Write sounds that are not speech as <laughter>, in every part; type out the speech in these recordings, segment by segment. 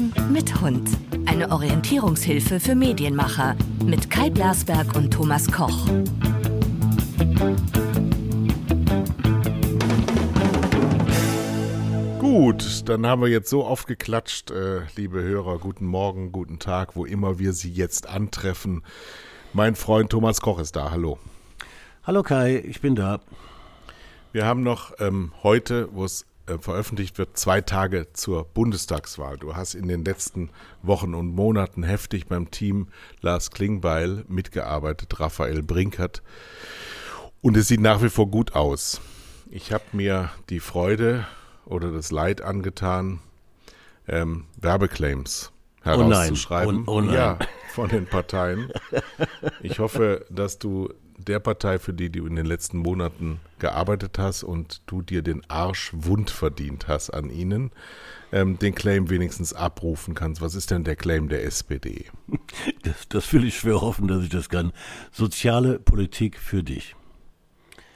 Hören mit Hund. Eine Orientierungshilfe für Medienmacher mit Kai Blasberg und Thomas Koch. Gut, dann haben wir jetzt so oft geklatscht, äh, liebe Hörer. Guten Morgen, guten Tag, wo immer wir Sie jetzt antreffen. Mein Freund Thomas Koch ist da. Hallo. Hallo Kai, ich bin da. Wir haben noch ähm, heute, wo es äh, veröffentlicht wird, zwei Tage zur Bundestagswahl. Du hast in den letzten Wochen und Monaten heftig beim Team Lars Klingbeil mitgearbeitet, Raphael Brinkert. Und es sieht nach wie vor gut aus. Ich habe mir die Freude oder das Leid angetan, ähm, Werbeclaims herauszuschreiben. Oh nein. Oh, oh nein. Ja, von den Parteien. Ich hoffe, dass du der Partei, für die du in den letzten Monaten gearbeitet hast und du dir den Arsch wund verdient hast an ihnen, ähm, den Claim wenigstens abrufen kannst. Was ist denn der Claim der SPD? <laughs> Das, das will ich schwer hoffen, dass ich das kann. Soziale Politik für dich.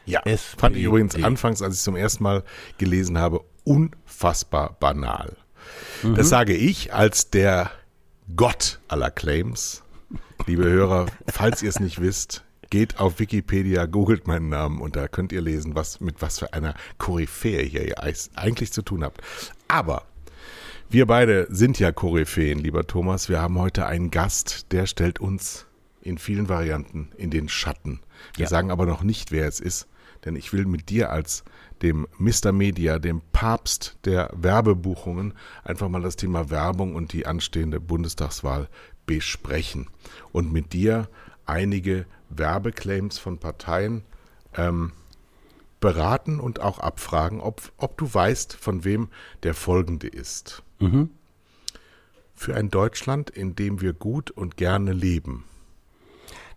Ja, SPD. fand ich übrigens anfangs, als ich es zum ersten Mal gelesen habe, unfassbar banal. Das sage ich als der Gott aller Claims. Liebe Hörer, falls ihr es nicht wisst, geht auf Wikipedia, googelt meinen Namen und da könnt ihr lesen, was mit was für einer Koryphäe hier ihr eigentlich zu tun habt. Aber wir beide sind ja Koryphäen, lieber Thomas. Wir haben heute einen Gast, der stellt uns in vielen Varianten in den Schatten. Wir Ja. sagen aber noch nicht, wer es ist, denn ich will mit dir als dem Mr. Media, dem Papst der Werbebuchungen, einfach mal das Thema Werbung und die anstehende Bundestagswahl besprechen und mit dir einige Werbeclaims von Parteien ähm, beraten und auch abfragen, ob, ob du weißt, von wem der folgende ist. Für ein Deutschland, in dem wir gut und gerne leben.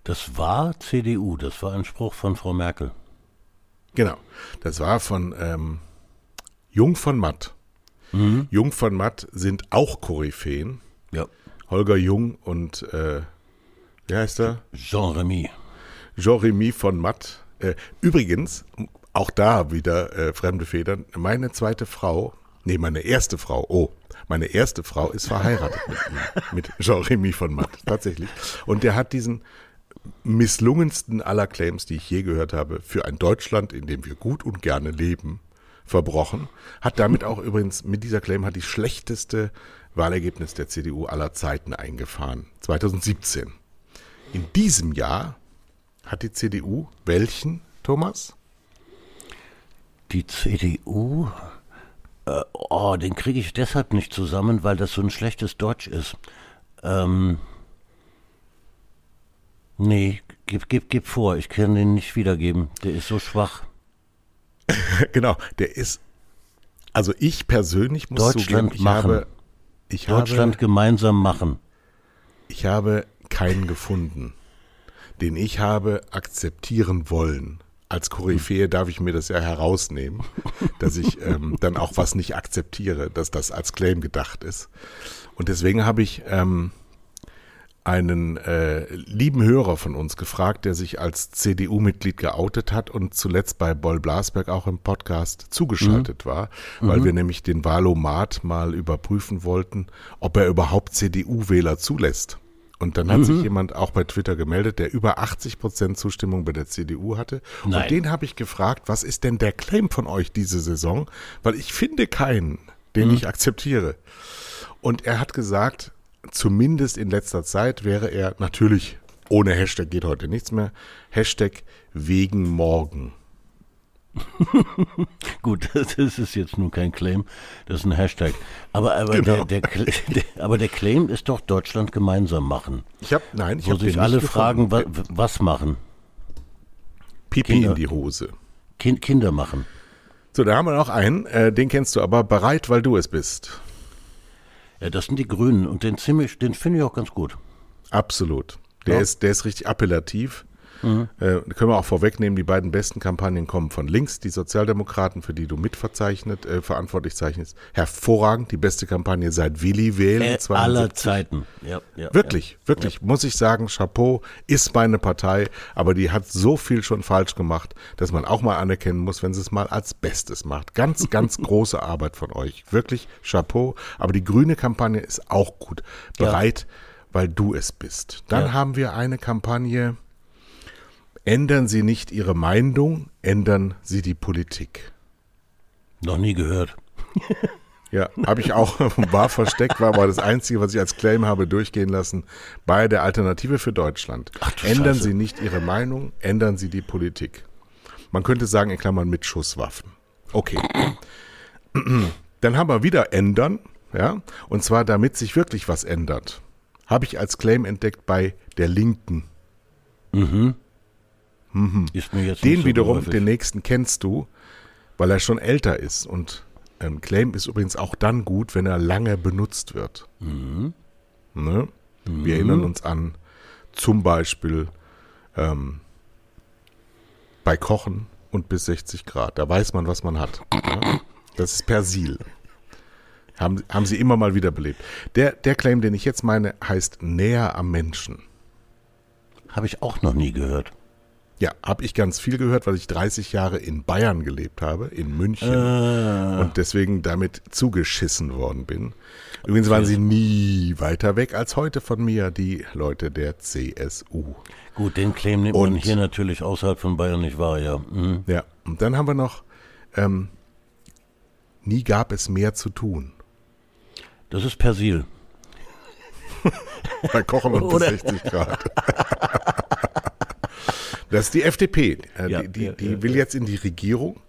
Das war CDU, das war ein Spruch von Frau Merkel. Genau. Das war von ähm, Jung von Matt. Jung von Matt sind auch Koryphäen. Ja. Holger Jung und äh, wie heißt er? Jean Remy. Jean-Remy von Matt. Äh, übrigens, auch da wieder äh, fremde Federn. Meine zweite Frau, nee, meine erste Frau, oh, meine erste Frau ist verheiratet mit mit Jean-Remy von Matt, tatsächlich. Und der hat diesen misslungensten aller Claims, die ich je gehört habe, für ein Deutschland, in dem wir gut und gerne leben, verbrochen. Hat damit auch übrigens, mit dieser Claim hat die schlechteste Wahlergebnis der CDU aller Zeiten eingefahren. 2017. In diesem Jahr hat die CDU welchen, Thomas? Die CDU, äh, oh, den kriege ich deshalb nicht zusammen, weil das so ein schlechtes Deutsch ist. Ähm, nee, gib, gib, gib vor, ich kann den nicht wiedergeben. Der ist so schwach. <laughs> Genau, der ist, also ich persönlich muss Deutschland zugeben, ich machen. habe, ich Deutschland habe, gemeinsam machen. ich habe keinen gefunden, den ich habe akzeptieren wollen. Als Koryphäe darf ich mir das ja herausnehmen, <laughs> dass ich ähm, dann auch was nicht akzeptiere, dass das als Claim gedacht ist. Und deswegen habe ich ähm, einen äh, lieben Hörer von uns gefragt, der sich als CDU-Mitglied geoutet hat und zuletzt bei Boll Blasberg auch im Podcast zugeschaltet war, weil wir nämlich den Wahlomat mal überprüfen wollten, ob er überhaupt CDU-Wähler zulässt. Und dann hat sich jemand auch bei Twitter gemeldet, der über 80 Prozent Zustimmung bei der CDU hatte. Und Nein. den habe ich gefragt, was ist denn der Claim von euch diese Saison? Weil ich finde keinen, den ich akzeptiere. Und er hat gesagt, zumindest in letzter Zeit wäre er natürlich, ohne Hashtag geht heute nichts mehr, Hashtag wegen morgen. <laughs> Gut, <laughs> das ist jetzt nun kein Claim, das ist ein Hashtag. Aber, aber, Genau. der, der, <laughs> der, aber der Claim ist doch Deutschland gemeinsam machen. Ich habe, nein, ich habe sich alle fragen, wa, was machen? Pipi Kinder. in die Hose. Kind, Kinder machen. So, da haben wir noch einen, äh, den kennst du aber bereit, weil du es bist. Ja, das sind die Grünen und den ziemlich, den finde ich auch ganz gut. Absolut. Der, Ja. ist, der ist richtig appellativ. Mhm. Äh, können wir auch vorwegnehmen, die beiden besten Kampagnen kommen von links, die Sozialdemokraten, für die du mitverzeichnet, äh, verantwortlich zeichnest. Hervorragend, die beste Kampagne seit Willi wählen. Äh, aller Zeiten. Ja, ja, wirklich, ja. wirklich, muss ich sagen, Chapeau ist meine Partei, aber die hat so viel schon falsch gemacht, dass man auch mal anerkennen muss, wenn sie es mal als Bestes macht. Ganz, ganz <laughs> große Arbeit von euch. Wirklich Chapeau. Aber die grüne Kampagne ist auch gut. Bereit, weil du es bist. Dann haben wir eine Kampagne, Ändern Sie nicht Ihre Meinung, ändern Sie die Politik. Noch nie gehört. <laughs> Ja, habe ich auch, <laughs> war versteckt, war aber das Einzige, was ich als Claim habe durchgehen lassen bei der Alternative für Deutschland. Ach, ändern Scheiße. Sie nicht Ihre Meinung, ändern Sie die Politik. Man könnte sagen, in Klammern mit Schusswaffen. Okay. <clears throat> Dann haben wir wieder ändern, ja, und zwar damit sich wirklich was ändert. Habe ich als Claim entdeckt bei der Linken. Mhm. Mhm. den so wiederum, häufig. den nächsten kennst du, weil er schon älter ist. Und ein Claim ist übrigens auch dann gut, wenn er lange benutzt wird. Mhm. Ne? Mhm. Wir erinnern uns an zum Beispiel ähm, bei Kochen und bis 60 Grad. Da weiß man, was man hat. Ne? Das ist Persil. Haben, haben sie immer mal wieder belebt. Der, der Claim, den ich jetzt meine, heißt näher am Menschen. Habe ich auch noch nie gehört. Ja, habe ich ganz viel gehört, weil ich 30 Jahre in Bayern gelebt habe, in München ah. und deswegen damit zugeschissen worden bin. Übrigens waren sie nie weiter weg als heute von mir, die Leute der CSU. Gut, den Claim nimmt und, man hier natürlich außerhalb von Bayern nicht wahr, ja. Mhm. Ja, und dann haben wir noch, ähm, nie gab es mehr zu tun. Das ist Persil. <laughs> Bei Kochen bis 60 Grad. <laughs> Das ist die FDP. Äh, ja, die, die, die ja, will jetzt in die Regierung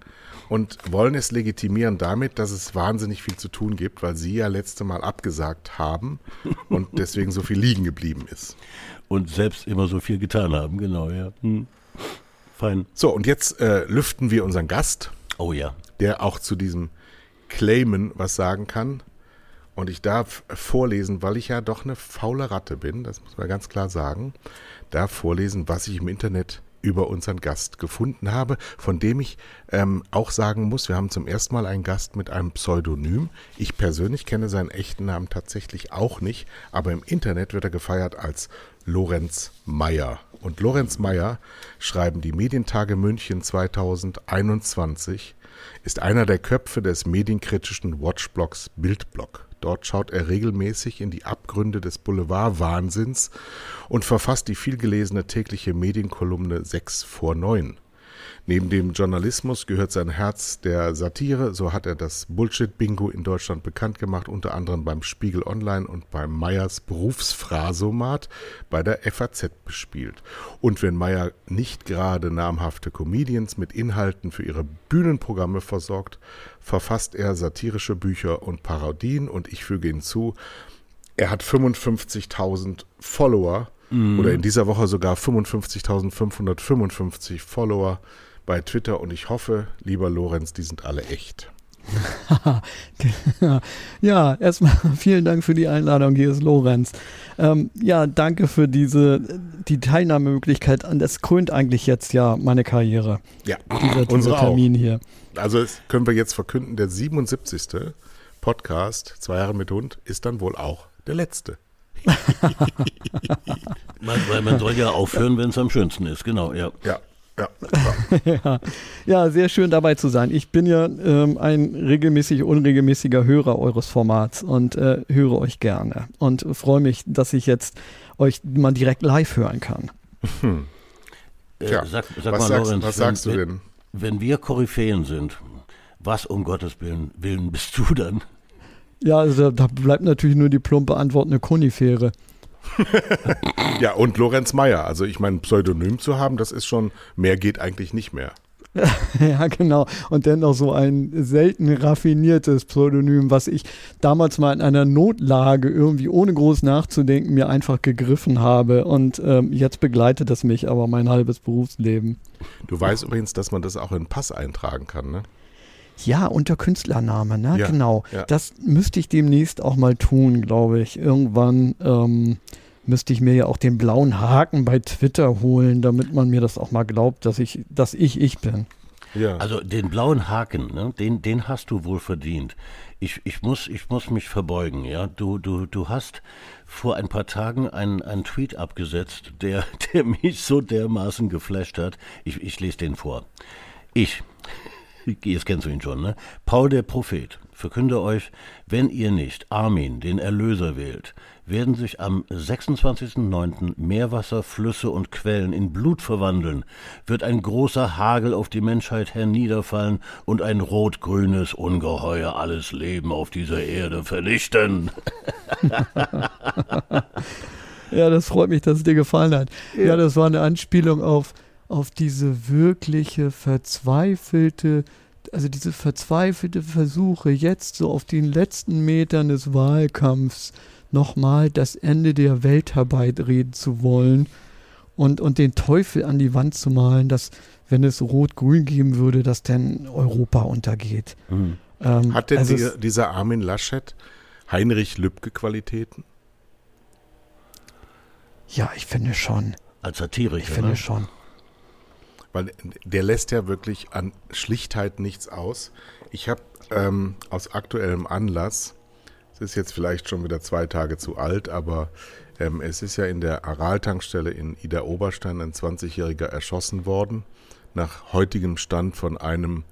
und wollen es legitimieren damit, dass es wahnsinnig viel zu tun gibt, weil sie ja letzte Mal abgesagt haben und <laughs> deswegen so viel liegen geblieben ist. Und selbst immer so viel getan haben, genau, ja. Hm. Fein. So, und jetzt äh, lüften wir unseren Gast. Oh ja. Der auch zu diesem Claimen was sagen kann. Und ich darf vorlesen, weil ich ja doch eine faule Ratte bin, das muss man ganz klar sagen, darf vorlesen, was ich im Internet über unseren Gast gefunden habe, von dem ich ähm, auch sagen muss, wir haben zum ersten Mal einen Gast mit einem Pseudonym. Ich persönlich kenne seinen echten Namen tatsächlich auch nicht, aber im Internet wird er gefeiert als Lorenz Meyer. Und Lorenz Meyer, schreiben die Medientage München 2021, ist einer der Köpfe des medienkritischen Watchblogs Bildblog. Dort schaut er regelmäßig in die Abgründe des Boulevardwahnsinns und verfasst die vielgelesene tägliche Medienkolumne 6 vor 9. Neben dem Journalismus gehört sein Herz der Satire, so hat er das Bullshit-Bingo in Deutschland bekannt gemacht, unter anderem beim Spiegel Online und beim Meyers Berufsphrasomat bei der FAZ bespielt. Und wenn Meyer nicht gerade namhafte Comedians mit Inhalten für ihre Bühnenprogramme versorgt, verfasst er satirische Bücher und Parodien und ich füge hinzu, er hat 55.000 Follower mm. oder in dieser Woche sogar 55.555 Follower bei Twitter und ich hoffe, lieber Lorenz, die sind alle echt. <laughs> ja, erstmal <laughs> vielen Dank für die Einladung. Hier ist Lorenz. Ähm, ja, danke für diese die Teilnahmemöglichkeit. Das krönt eigentlich jetzt ja meine Karriere. Ja, dieser, <clears throat> dieser Termin auch. hier. Also können wir jetzt verkünden, der 77. Podcast, zwei Jahre mit Hund, ist dann wohl auch der letzte. <laughs> Weil man soll ja aufhören, wenn es am schönsten ist, genau, ja. Ja, ja, ja. <laughs> ja, sehr schön dabei zu sein. Ich bin ja ähm, ein regelmäßig unregelmäßiger Hörer eures Formats und äh, höre euch gerne und freue mich, dass ich jetzt euch mal direkt live hören kann. Hm. Äh, ja, sag, sag was, mal, sagst, Lorenz, was sagst wenn, du denn? Wenn wir Koryphäen sind, was um Gottes Willen, Willen bist du dann? Ja, also da bleibt natürlich nur die plumpe Antwort eine Konifere. <laughs> ja, und Lorenz Meyer. Also ich meine, Pseudonym zu haben, das ist schon, mehr geht eigentlich nicht mehr. <laughs> ja, genau. Und dennoch so ein selten raffiniertes Pseudonym, was ich damals mal in einer Notlage irgendwie ohne groß nachzudenken mir einfach gegriffen habe. Und ähm, jetzt begleitet es mich aber mein halbes Berufsleben. Du weißt übrigens, dass man das auch in Pass eintragen kann, ne? Ja, unter Künstlername, ne? Ja, genau. Ja. Das müsste ich demnächst auch mal tun, glaube ich. Irgendwann. Ähm, müsste ich mir ja auch den blauen Haken bei Twitter holen, damit man mir das auch mal glaubt, dass ich, dass ich ich bin. Ja. Also den blauen Haken, ne, den, den hast du wohl verdient. Ich, ich, muss, ich muss mich verbeugen, ja. Du, du, du hast vor ein paar Tagen einen, einen Tweet abgesetzt, der, <laughs> der mich so dermaßen geflasht hat. Ich, ich lese den vor. Ich, jetzt kennst du ihn schon, ne? Paul der Prophet, verkünde euch, wenn ihr nicht Armin, den Erlöser, wählt, werden sich am 26.09. Meerwasser, Flüsse und Quellen in Blut verwandeln, wird ein großer Hagel auf die Menschheit herniederfallen und ein rot-grünes Ungeheuer alles Leben auf dieser Erde vernichten. <laughs> ja, das freut mich, dass es dir gefallen hat. Ja, ja das war eine Anspielung auf, auf diese wirkliche, verzweifelte also diese verzweifelte Versuche, jetzt so auf den letzten Metern des Wahlkampfs nochmal das Ende der Welt herbeireden zu wollen und, und den Teufel an die Wand zu malen, dass, wenn es Rot-Grün geben würde, dass dann Europa untergeht. Mhm. Ähm, Hat denn also die, dieser Armin Laschet Heinrich Lübcke-Qualitäten? Ja, ich finde schon. Als Satiriker. Ich finde ne? schon. Weil der lässt ja wirklich an Schlichtheit nichts aus. Ich habe ähm, aus aktuellem Anlass es ist jetzt vielleicht schon wieder zwei Tage zu alt, aber ähm, es ist ja in der Aral-Tankstelle in Ida Oberstein ein 20-Jähriger erschossen worden, nach heutigem Stand von einem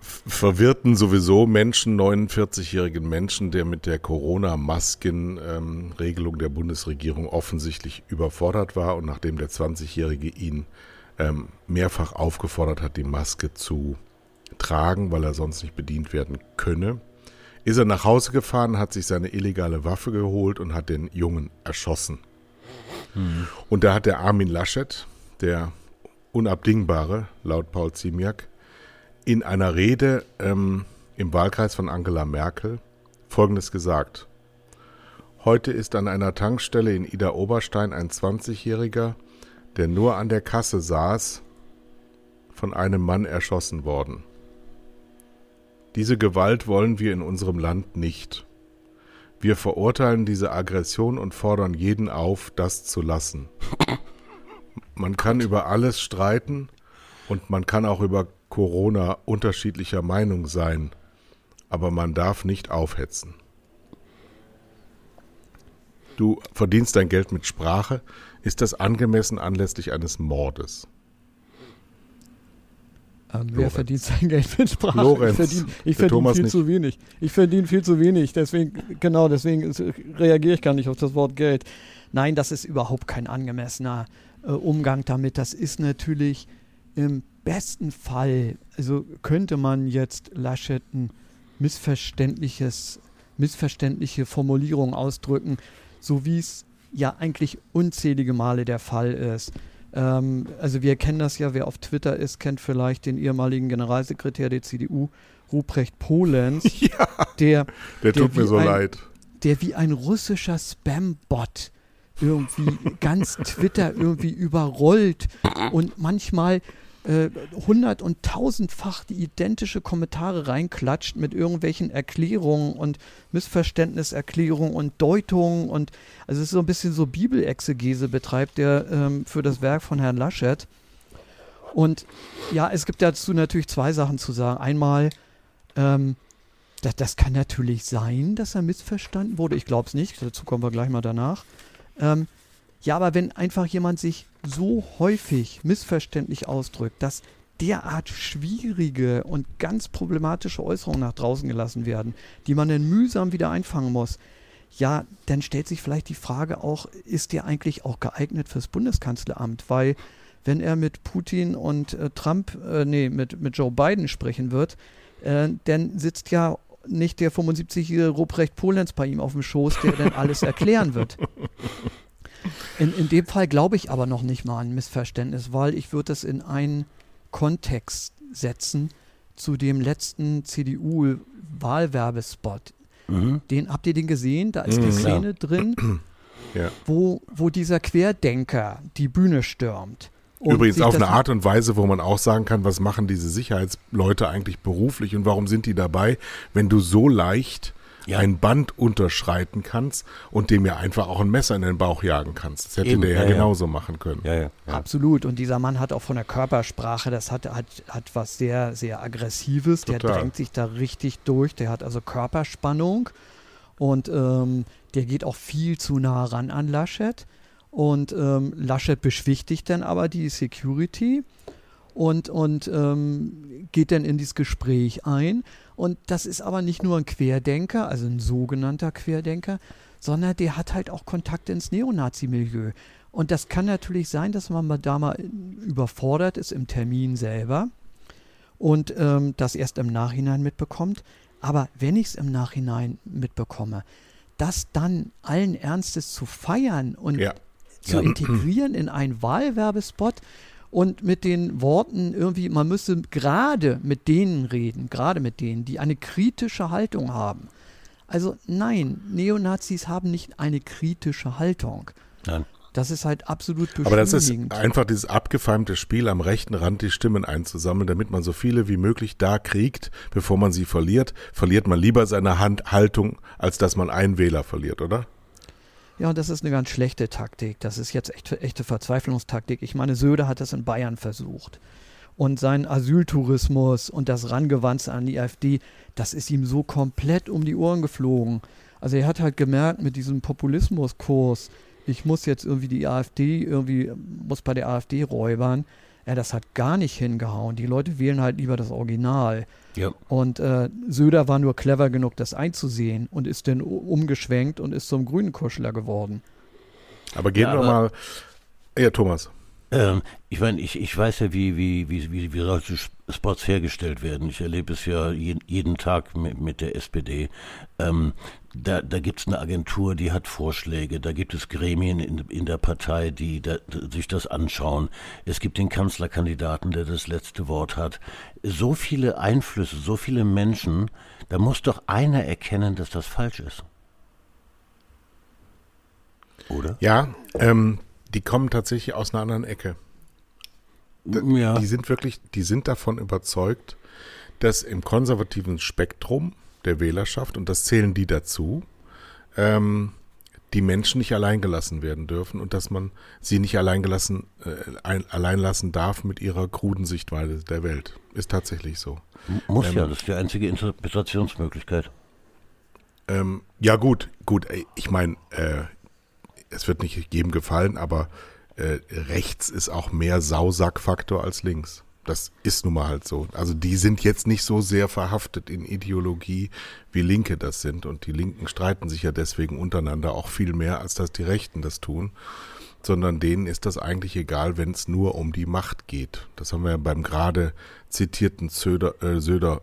verwirrten sowieso Menschen, 49-jährigen Menschen, der mit der Corona-Masken-Regelung ähm, der Bundesregierung offensichtlich überfordert war und nachdem der 20-Jährige ihn ähm, mehrfach aufgefordert hat, die Maske zu tragen, weil er sonst nicht bedient werden könne, ist er nach Hause gefahren, hat sich seine illegale Waffe geholt und hat den Jungen erschossen. Mhm. Und da hat der Armin Laschet, der Unabdingbare, laut Paul Ziemiak, in einer Rede ähm, im Wahlkreis von Angela Merkel Folgendes gesagt. Heute ist an einer Tankstelle in Ida Oberstein ein 20-Jähriger, der nur an der Kasse saß, von einem Mann erschossen worden. Diese Gewalt wollen wir in unserem Land nicht. Wir verurteilen diese Aggression und fordern jeden auf, das zu lassen. Man kann über alles streiten und man kann auch über Corona unterschiedlicher Meinung sein, aber man darf nicht aufhetzen. Du verdienst dein Geld mit Sprache. Ist das angemessen anlässlich eines Mordes? Ähm, wer verdient sein Geld mit Sprache? Lorenz, ich verdiene, ich verdiene viel nicht. zu wenig. Ich verdiene viel zu wenig. Deswegen, genau, deswegen reagiere ich gar nicht auf das Wort Geld. Nein, das ist überhaupt kein angemessener äh, Umgang damit. Das ist natürlich im besten Fall, also könnte man jetzt Laschet ein missverständliches, missverständliche Formulierung ausdrücken, so wie es ja eigentlich unzählige Male der Fall ist. Ähm, also wir kennen das ja, wer auf Twitter ist, kennt vielleicht den ehemaligen Generalsekretär der CDU, Ruprecht Polenz. <laughs> Ja, der, der tut mir so ein, leid. Der wie ein russischer Spam-Bot irgendwie <laughs> ganz Twitter irgendwie überrollt und manchmal äh, hundert- und tausendfach die identische Kommentare reinklatscht mit irgendwelchen Erklärungen und Missverständniserklärungen und Deutungen und also es ist so ein bisschen so Bibelexegese betreibt der ähm, für das Werk von Herrn Laschet. Und ja, es gibt dazu natürlich zwei Sachen zu sagen. Einmal, ähm, das, das, kann natürlich sein, dass er missverstanden wurde. Ich glaube es nicht. Dazu kommen wir gleich mal danach. Ähm, ja, aber wenn einfach jemand sich so häufig missverständlich ausdrückt, dass derart schwierige und ganz problematische Äußerungen nach draußen gelassen werden, die man dann mühsam wieder einfangen muss, ja, dann stellt sich vielleicht die Frage auch, ist der eigentlich auch geeignet fürs Bundeskanzleramt? Weil wenn er mit Putin und äh, Trump, äh, nee, mit, mit Joe Biden sprechen wird, äh, dann sitzt ja nicht der 75-jährige Ruprecht Polenz bei ihm auf dem Schoß, der dann alles erklären wird. <laughs> In, in dem Fall glaube ich aber noch nicht mal ein Missverständnis, weil ich würde es in einen Kontext setzen zu dem letzten CDU-Wahlwerbespot. Mhm. Den habt ihr den gesehen? Da ist mhm, die Szene ja. drin, <clears throat> ja. Wo, wo dieser Querdenker die Bühne stürmt. Übrigens auf eine Art und Weise, wo man auch sagen kann, was machen diese Sicherheitsleute eigentlich beruflich und warum sind die dabei, wenn du so leicht ja. ein Band unterschreiten kannst und dem ja einfach auch ein Messer in den Bauch jagen kannst. Das hätte Eben, der ja, ja, genauso machen können. Absolut. Und dieser Mann hat auch von der Körpersprache, das hat, hat, hat was sehr, sehr Aggressives. Total. Der drängt sich da richtig durch. Der hat also Körperspannung und ähm, der geht auch viel zu nah ran an Laschet. Und ähm, Laschet beschwichtigt dann aber die Security und, und ähm, geht dann in dieses Gespräch ein. Und das ist aber nicht nur ein Querdenker, also ein sogenannter Querdenker, sondern der hat halt auch Kontakt ins Neonazi-Milieu. Und das kann natürlich sein, dass man da mal überfordert ist im Termin selber und ähm, das erst im Nachhinein mitbekommt. Aber wenn ich es im Nachhinein mitbekomme, das dann allen Ernstes zu feiern und ja. zu integrieren in einen Wahlwerbespot, und mit den Worten irgendwie, man müsse gerade mit denen reden, gerade mit denen, die eine kritische Haltung haben. Also nein, Neonazis haben nicht eine kritische Haltung. Nein. Das ist halt absolut Aber das ist einfach dieses abgefeimte Spiel am rechten Rand, die Stimmen einzusammeln, damit man so viele wie möglich da kriegt, bevor man sie verliert. Verliert man lieber seine Hand Haltung, als dass man einen Wähler verliert, oder? Ja, das ist eine ganz schlechte Taktik. Das ist jetzt echt, echte Verzweiflungstaktik. Ich meine, Söder hat das in Bayern versucht. Und sein Asyltourismus und das Rangewandte an die AfD, das ist ihm so komplett um die Ohren geflogen. Also er hat halt gemerkt mit diesem Populismuskurs, ich muss jetzt irgendwie die AfD, irgendwie muss bei der AfD räubern. Ja, das hat gar nicht hingehauen. Die Leute wählen halt lieber das Original. Ja. Und äh, Söder war nur clever genug, das einzusehen und ist dann umgeschwenkt und ist zum grünen Kuschler geworden. Aber gehen ja, wir mal. Ja, Thomas. Ähm, ich meine, ich, ich weiß ja, wie, wie, wie, wie, wie solche Spots hergestellt werden. Ich erlebe es ja jeden, jeden Tag mit, mit der SPD. Ähm, da da gibt es eine Agentur, die hat Vorschläge. Da gibt es Gremien in, in der Partei, die da, sich das anschauen. Es gibt den Kanzlerkandidaten, der das letzte Wort hat. So viele Einflüsse, so viele Menschen. Da muss doch einer erkennen, dass das falsch ist. Oder? Ja, ähm, die kommen tatsächlich aus einer anderen Ecke. Ja. Die sind wirklich, die sind davon überzeugt, dass im konservativen Spektrum der Wählerschaft, und das zählen die dazu, ähm, die Menschen nicht alleingelassen werden dürfen und dass man sie nicht alleingelassen, äh, ein, allein lassen darf mit ihrer kruden Sichtweise der Welt. Ist tatsächlich so. Muss ähm, ja, das ist die einzige Interpretationsmöglichkeit. Ähm, ja, gut, gut. Ich meine, äh, es wird nicht jedem gefallen, aber äh, rechts ist auch mehr Sausackfaktor als links. Das ist nun mal halt so. Also die sind jetzt nicht so sehr verhaftet in Ideologie, wie Linke das sind. Und die Linken streiten sich ja deswegen untereinander auch viel mehr, als dass die Rechten das tun. Sondern denen ist das eigentlich egal, wenn es nur um die Macht geht. Das haben wir ja beim gerade zitierten Söder, äh, Söder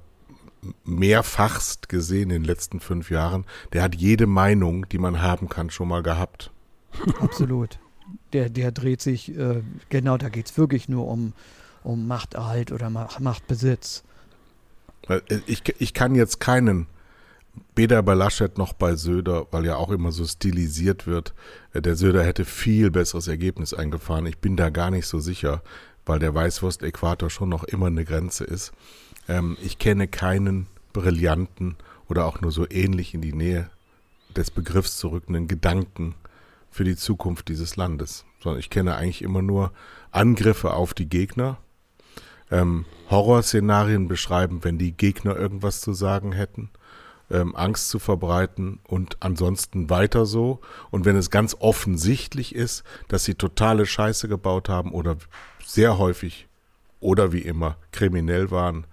mehrfachst gesehen in den letzten fünf Jahren. Der hat jede Meinung, die man haben kann, schon mal gehabt. Absolut. Der, der dreht sich, äh, genau, da geht es wirklich nur um, um Machterhalt oder Machtbesitz. Äh, ich, ich kann jetzt keinen, weder bei Laschet noch bei Söder, weil ja auch immer so stilisiert wird, äh, der Söder hätte viel besseres Ergebnis eingefahren. Ich bin da gar nicht so sicher, weil der Weißwurst-Äquator schon noch immer eine Grenze ist. Ähm, ich kenne keinen brillanten oder auch nur so ähnlich in die Nähe des Begriffs zurückenden Gedanken für die Zukunft dieses Landes, sondern ich kenne eigentlich immer nur Angriffe auf die Gegner, ähm, Horrorszenarien beschreiben, wenn die Gegner irgendwas zu sagen hätten, ähm, Angst zu verbreiten und ansonsten weiter so. Und wenn es ganz offensichtlich ist, dass sie totale Scheiße gebaut haben oder sehr häufig oder wie immer kriminell waren,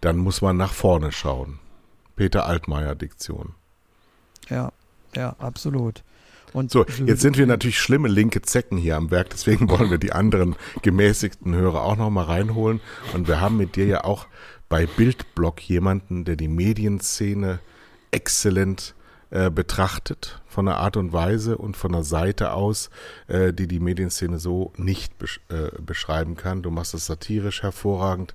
dann muss man nach vorne schauen. Peter Altmaier Diktion. Ja, ja, absolut. Und so, jetzt sind wir natürlich schlimme linke Zecken hier am Werk, deswegen <laughs> wollen wir die anderen gemäßigten Hörer auch nochmal reinholen. Und wir haben mit dir ja auch bei Bildblock jemanden, der die Medienszene exzellent äh, betrachtet, von der Art und Weise und von der Seite aus, äh, die die Medienszene so nicht besch äh, beschreiben kann. Du machst es satirisch hervorragend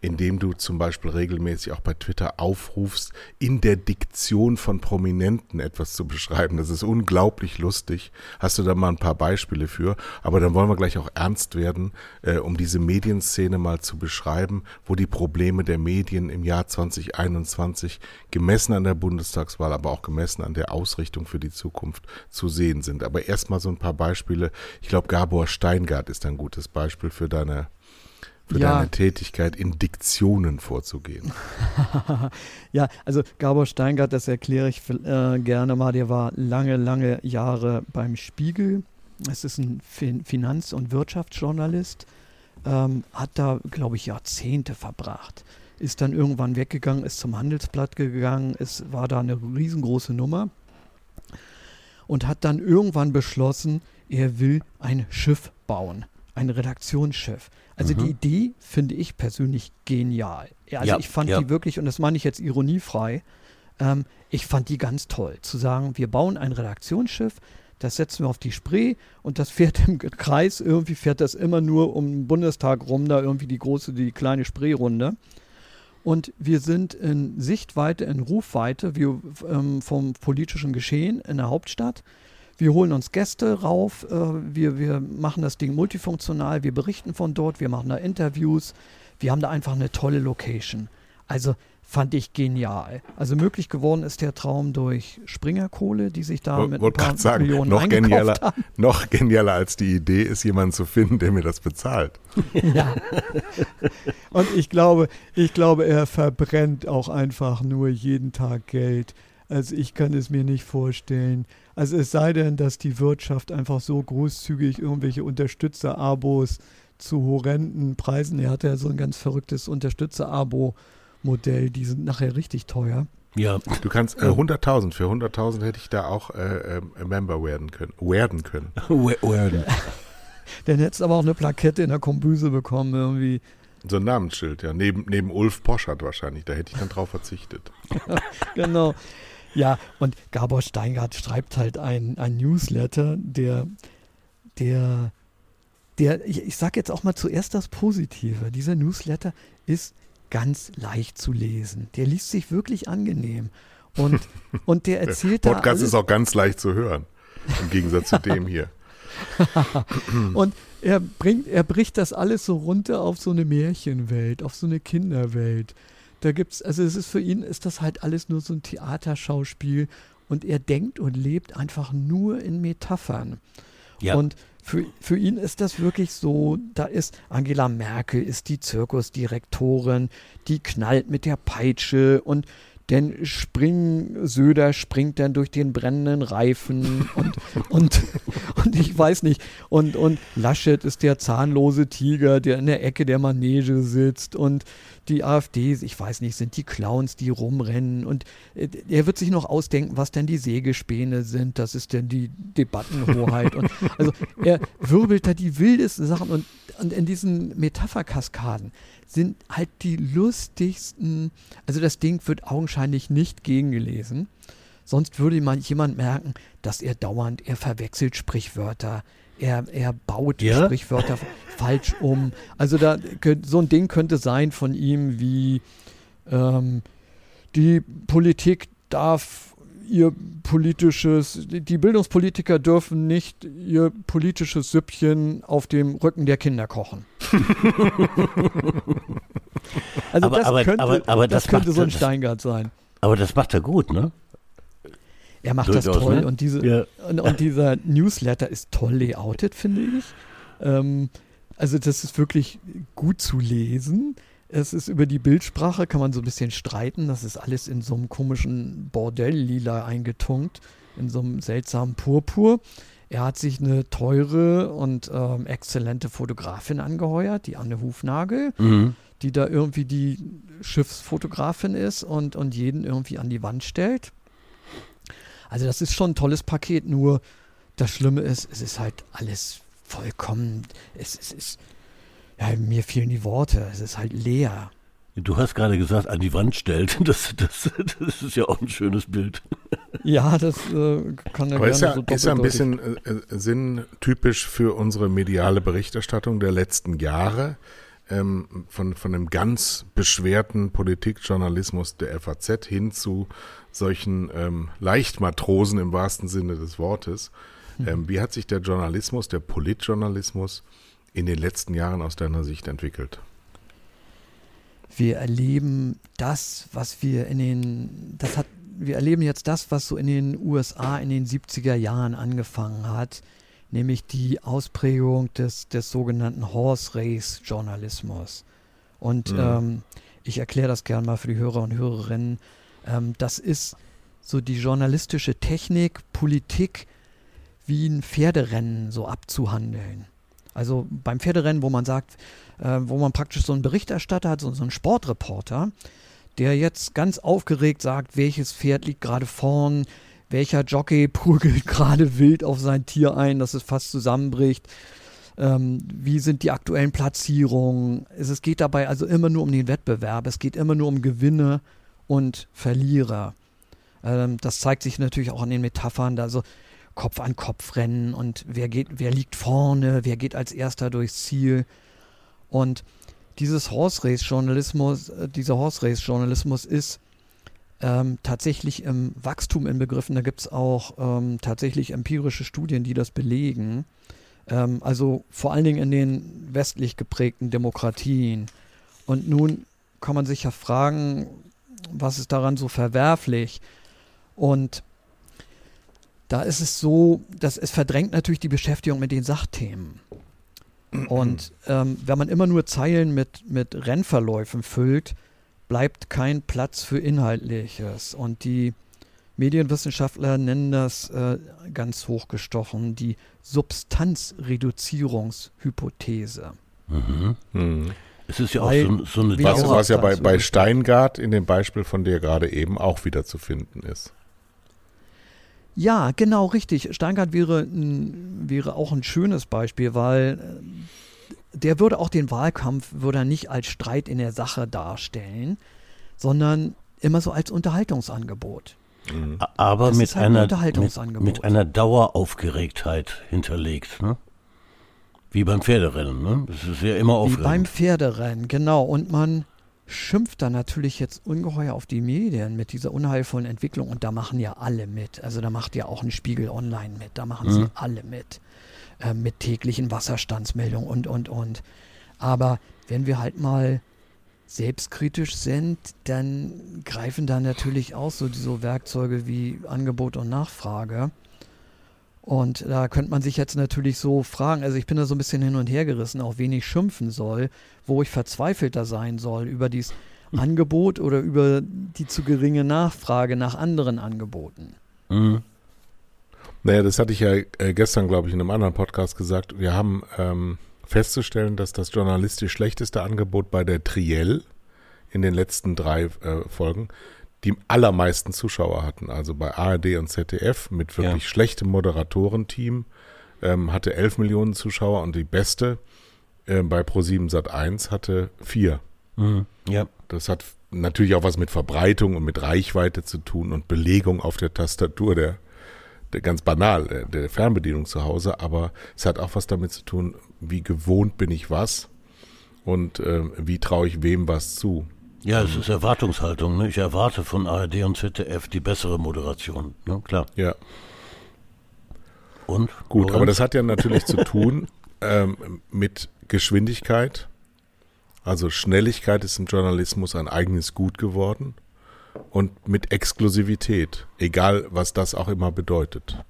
indem du zum Beispiel regelmäßig auch bei Twitter aufrufst, in der Diktion von Prominenten etwas zu beschreiben. Das ist unglaublich lustig. Hast du da mal ein paar Beispiele für? Aber dann wollen wir gleich auch ernst werden, äh, um diese Medienszene mal zu beschreiben, wo die Probleme der Medien im Jahr 2021 gemessen an der Bundestagswahl, aber auch gemessen an der Ausrichtung für die Zukunft zu sehen sind. Aber erstmal so ein paar Beispiele. Ich glaube, Gabor Steingart ist ein gutes Beispiel für deine für ja. deine Tätigkeit in Diktionen vorzugehen. <laughs> ja, also Gabor Steingart, das erkläre ich äh, gerne mal, der war lange, lange Jahre beim Spiegel. Es ist ein fin Finanz- und Wirtschaftsjournalist, ähm, hat da, glaube ich, Jahrzehnte verbracht. Ist dann irgendwann weggegangen, ist zum Handelsblatt gegangen, es war da eine riesengroße Nummer und hat dann irgendwann beschlossen, er will ein Schiff bauen, ein Redaktionsschiff. Also mhm. die Idee finde ich persönlich genial. Also ja, ich fand ja. die wirklich, und das meine ich jetzt ironiefrei, ähm, ich fand die ganz toll. Zu sagen, wir bauen ein Redaktionsschiff, das setzen wir auf die Spree und das fährt <laughs> im Kreis, irgendwie fährt das immer nur um den Bundestag rum, da irgendwie die große, die kleine Spreerunde. Und wir sind in Sichtweite, in Rufweite wir, ähm, vom politischen Geschehen in der Hauptstadt. Wir holen uns Gäste rauf, äh, wir, wir machen das Ding multifunktional, wir berichten von dort, wir machen da Interviews. Wir haben da einfach eine tolle Location. Also fand ich genial. Also möglich geworden ist der Traum durch Springerkohle, die sich da mit ein paar sagen, Millionen noch genialer, haben. Noch genialer als die Idee ist, jemanden zu finden, der mir das bezahlt. Ja. Und ich glaube, ich glaube, er verbrennt auch einfach nur jeden Tag Geld. Also ich kann es mir nicht vorstellen, also es sei denn, dass die Wirtschaft einfach so großzügig irgendwelche Unterstützer-Abos zu horrenden Preisen, er hat ja so ein ganz verrücktes Unterstützer-Abo-Modell, die sind nachher richtig teuer. Ja. Du kannst äh, 100.000, für 100.000 hätte ich da auch äh, äh, Member werden können. Werden können. <laughs> werden. <laughs> Dann hättest du aber auch eine Plakette in der Kombüse bekommen, irgendwie. So ein Namensschild, ja. Neben, neben Ulf Poschert wahrscheinlich. Da hätte ich dann drauf verzichtet. <laughs> genau. Ja, und Gabor Steingart schreibt halt ein, ein Newsletter, der, der, der, ich, ich sage jetzt auch mal zuerst das Positive. Dieser Newsletter ist ganz leicht zu lesen. Der liest sich wirklich angenehm. Und, <laughs> und der erzählt der Podcast da ist auch ganz leicht zu hören. Im Gegensatz zu dem hier. <laughs> und er bringt, er bricht das alles so runter auf so eine Märchenwelt, auf so eine Kinderwelt. Da gibt's, also es ist für ihn ist das halt alles nur so ein Theaterschauspiel und er denkt und lebt einfach nur in Metaphern. Ja. Und für, für ihn ist das wirklich so, da ist Angela Merkel, ist die Zirkusdirektorin, die knallt mit der Peitsche und denn Spring, Söder springt dann durch den brennenden Reifen und, <laughs> und, und ich weiß nicht. Und, und Laschet ist der zahnlose Tiger, der in der Ecke der Manege sitzt und die AfD, ich weiß nicht, sind die Clowns, die rumrennen? Und äh, er wird sich noch ausdenken, was denn die Sägespäne sind, das ist denn die Debattenhoheit. Und <laughs> also er wirbelt da die wildesten Sachen. Und, und in diesen Metapherkaskaden sind halt die lustigsten, also das Ding wird augenscheinlich nicht gegengelesen, sonst würde man jemand merken, dass er dauernd, er verwechselt Sprichwörter, er, er baut ja? Sprichwörter <laughs> falsch um. Also da so ein Ding könnte sein von ihm wie ähm, die Politik darf ihr politisches, die Bildungspolitiker dürfen nicht ihr politisches Süppchen auf dem Rücken der Kinder kochen. <laughs> also aber, das aber, könnte, aber, aber das, das könnte so ein Steingart sein. Aber das macht er gut, ne? Er macht das toll ne? und, diese, ja. und, und, dieser Newsletter ist toll layoutet, finde ich. Ähm, also das ist wirklich gut zu lesen. Es ist über die Bildsprache, kann man so ein bisschen streiten. Das ist alles in so einem komischen Bordell-Lila eingetunkt, in so einem seltsamen Purpur. Er hat sich eine teure und ähm, exzellente Fotografin angeheuert, die Anne Hufnagel, mhm. die da irgendwie die Schiffsfotografin ist und, und jeden irgendwie an die Wand stellt. Also das ist schon ein tolles Paket, nur das Schlimme ist, es ist halt alles vollkommen, es, es ist, ja, mir fehlen die Worte, es ist halt leer. Du hast gerade gesagt, an die Wand stellt. <laughs> Das, das, das ist ja auch ein schönes Bild. Ja, das äh, kann ja Aber ist ja, so ist ja ein bisschen äh, äh, sinntypisch für unsere mediale Berichterstattung der letzten Jahre. Ähm, von, von einem ganz beschwerten Politikjournalismus der FAZ hin zu solchen ähm, Leichtmatrosen im wahrsten Sinne des Wortes. Ähm, wie hat sich der Journalismus, der Politjournalismus in den letzten Jahren aus deiner Sicht entwickelt? wir erleben das, was wir in den, das hat, wir erleben jetzt das, was so in den USA in den 70er Jahren angefangen hat, nämlich die Ausprägung des, des sogenannten Horse Race Journalismus. Und Mhm. ähm, ich erkläre das gern mal für die Hörer und Hörerinnen. Ähm, das ist so die journalistische Technik, Politik wie ein Pferderennen so abzuhandeln. Also beim Pferderennen, wo man sagt, äh, wo man praktisch so einen Berichterstatter hat, so, so einen Sportreporter, der jetzt ganz aufgeregt sagt, welches Pferd liegt gerade vorn, welcher Jockey <laughs> prügelt gerade wild auf sein Tier ein, dass es fast zusammenbricht. Ähm, wie sind die aktuellen Platzierungen? Es, es geht dabei also immer nur um den Wettbewerb. Es geht immer nur um Gewinne und Verlierer. Ähm, das zeigt sich natürlich auch an den Metaphern. Also Kopf an Kopf rennen und wer geht, wer liegt vorne, wer geht als erster durchs Ziel. Und dieses Horse Race Journalismus, äh, dieser Horse Race Journalismus ist ähm, tatsächlich im Wachstum inbegriffen. Da gibt es auch ähm, tatsächlich empirische Studien, die das belegen. Ähm, also vor allen Dingen in den westlich geprägten Demokratien. Und nun kann man sich ja fragen, was ist daran so verwerflich? Und da ist es so, dass es verdrängt natürlich die Beschäftigung mit den Sachthemen. <clears throat> Und ähm, wenn man immer nur Zeilen mit, mit Rennverläufen füllt, bleibt kein Platz für Inhaltliches. Und die Medienwissenschaftler nennen das äh, ganz hochgestochen die Substanzreduzierungshypothese. Mhm. Hm. Es ist ja auch so, so eine wie Was, was ja bei, bei. Steingart in dem Beispiel von dir gerade eben auch wieder zu finden ist. Ja, genau, richtig. Steingart wäre, ein, wäre auch ein schönes Beispiel, weil äh, der würde auch den Wahlkampf würde er nicht als Streit in der Sache darstellen, sondern immer so als Unterhaltungsangebot. Mhm. Aber Das mit halt ein einer, mit, Unterhaltungsangebot. mit einer Daueraufgeregtheit hinterlegt. Ne? Wie beim Pferderennen. Ne? Das ist ja immer Wie aufregend. beim Pferderennen, genau. Und man schimpft da natürlich jetzt ungeheuer auf die Medien mit dieser unheilvollen Entwicklung. Und da machen ja alle mit. Also da macht ja auch ein Spiegel Online mit. Da machen sie Mhm. alle mit. Äh, mit täglichen Wasserstandsmeldungen und, und, und. Aber wenn wir halt mal selbstkritisch sind, dann greifen da natürlich auch so so Werkzeuge wie Angebot und Nachfrage. Und da könnte man sich jetzt natürlich so fragen, also ich bin da so ein bisschen hin und her gerissen, auch wen ich schimpfen soll, wo ich verzweifelter sein soll, über dieses Angebot oder über die zu geringe Nachfrage nach anderen Angeboten. Mhm. Naja, das hatte ich ja äh, gestern, glaube ich, in einem anderen Podcast gesagt. Wir haben ähm, festzustellen, dass das journalistisch schlechteste Angebot bei der Triell in den letzten drei äh, Folgen die allermeisten Zuschauer hatten. Also bei ARD und ZDF mit wirklich Ja. schlechtem Moderatorenteam ähm, hatte 11 Millionen Zuschauer und die beste äh, bei Pro7 Sat1 hatte vier. Mhm. Ja. Das hat natürlich auch was mit Verbreitung und mit Reichweite zu tun und Belegung auf der Tastatur der, der ganz banal, der, der Fernbedienung zu Hause, aber es hat auch was damit zu tun, wie gewohnt bin ich was und äh, wie traue ich wem was zu. Ja, es ist Erwartungshaltung. Ne? Ich erwarte von ARD und ZDF die bessere Moderation. Ne? Klar. Ja, Und? gut, Lorenz? aber das hat ja natürlich zu tun <laughs> ähm, mit Geschwindigkeit. Also Schnelligkeit ist im Journalismus ein eigenes Gut geworden und mit Exklusivität, egal was das auch immer bedeutet.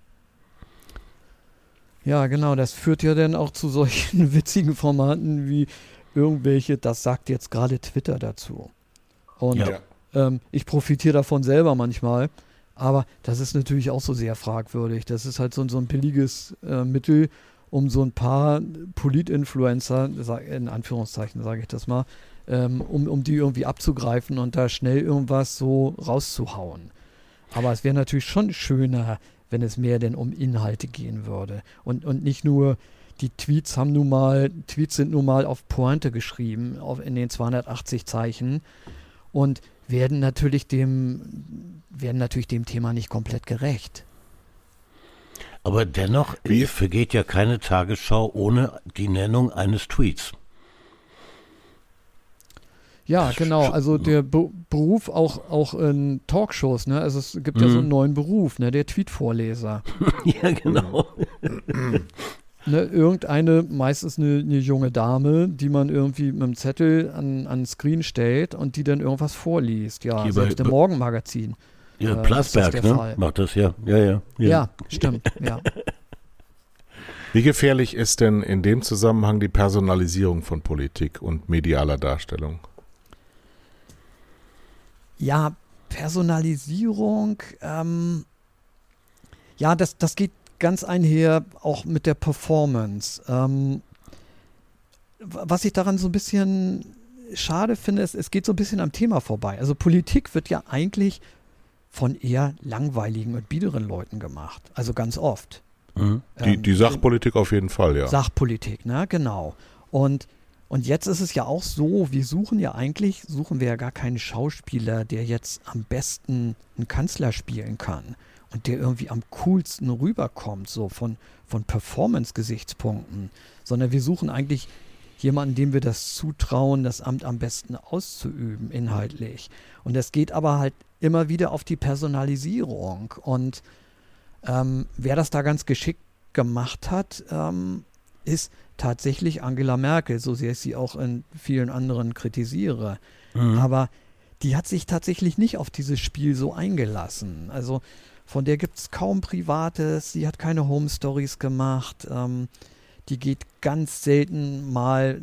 Ja, genau, das führt ja dann auch zu solchen <laughs> witzigen Formaten wie irgendwelche, das sagt jetzt gerade Twitter dazu. Und Ja. ähm, ich profitiere davon selber manchmal, aber das ist natürlich auch so sehr fragwürdig. Das ist halt so, so ein billiges äh, Mittel, um so ein paar Politinfluencer, in Anführungszeichen sage ich das mal, ähm, um, um die irgendwie abzugreifen und da schnell irgendwas so rauszuhauen. Aber es wäre natürlich schon schöner, wenn es mehr denn um Inhalte gehen würde und, und nicht nur die Tweets haben nun mal, Tweets sind nun mal auf Pointe geschrieben, auf, in den 280 Zeichen und werden natürlich dem, werden natürlich dem Thema nicht komplett gerecht. Aber dennoch Wie? vergeht ja keine Tagesschau ohne die Nennung eines Tweets. Ja, genau. Also der Be Beruf auch, auch in Talkshows, ne? Also es gibt mhm. ja so einen mhm. neuen Beruf, ne? Der Tweetvorleser. <laughs> ja, genau. Ne, irgendeine, meistens eine, eine, junge Dame, die man irgendwie mit einem Zettel an, an Screen stellt und die dann irgendwas vorliest. Ja, Hier selbst im Morgenmagazin. Ja, äh, Plasberg, ne? Fall. Macht das, ja. Ja, ja. Ja, ja stimmt, ja. <laughs> Wie gefährlich ist denn in dem Zusammenhang die Personalisierung von Politik und medialer Darstellung? Ja, Personalisierung, ähm, ja, das, das geht ganz einher auch mit der Performance. Ähm, was ich daran so ein bisschen schade finde, ist, es geht so ein bisschen am Thema vorbei. Also Politik wird ja eigentlich von eher langweiligen und biederen Leuten gemacht. Also ganz oft. Mhm. Die, ähm, die Sachpolitik auf jeden Fall, ja. Sachpolitik, ne, genau. Und und jetzt ist es ja auch so, wir suchen ja eigentlich, suchen wir ja gar keinen Schauspieler, der jetzt am besten einen Kanzler spielen kann und der irgendwie am coolsten rüberkommt, so von, von Performance-Gesichtspunkten, sondern wir suchen eigentlich jemanden, dem wir das zutrauen, das Amt am besten auszuüben, inhaltlich. Und das geht aber halt immer wieder auf die Personalisierung. Und ähm, wer das da ganz geschickt gemacht hat, ähm, ist tatsächlich Angela Merkel, so sehr ich sie auch in vielen anderen kritisiere. Mhm. Aber die hat sich tatsächlich nicht auf dieses Spiel so eingelassen. Also von der gibt es kaum Privates, sie hat keine Home Stories gemacht, ähm, die geht ganz selten mal,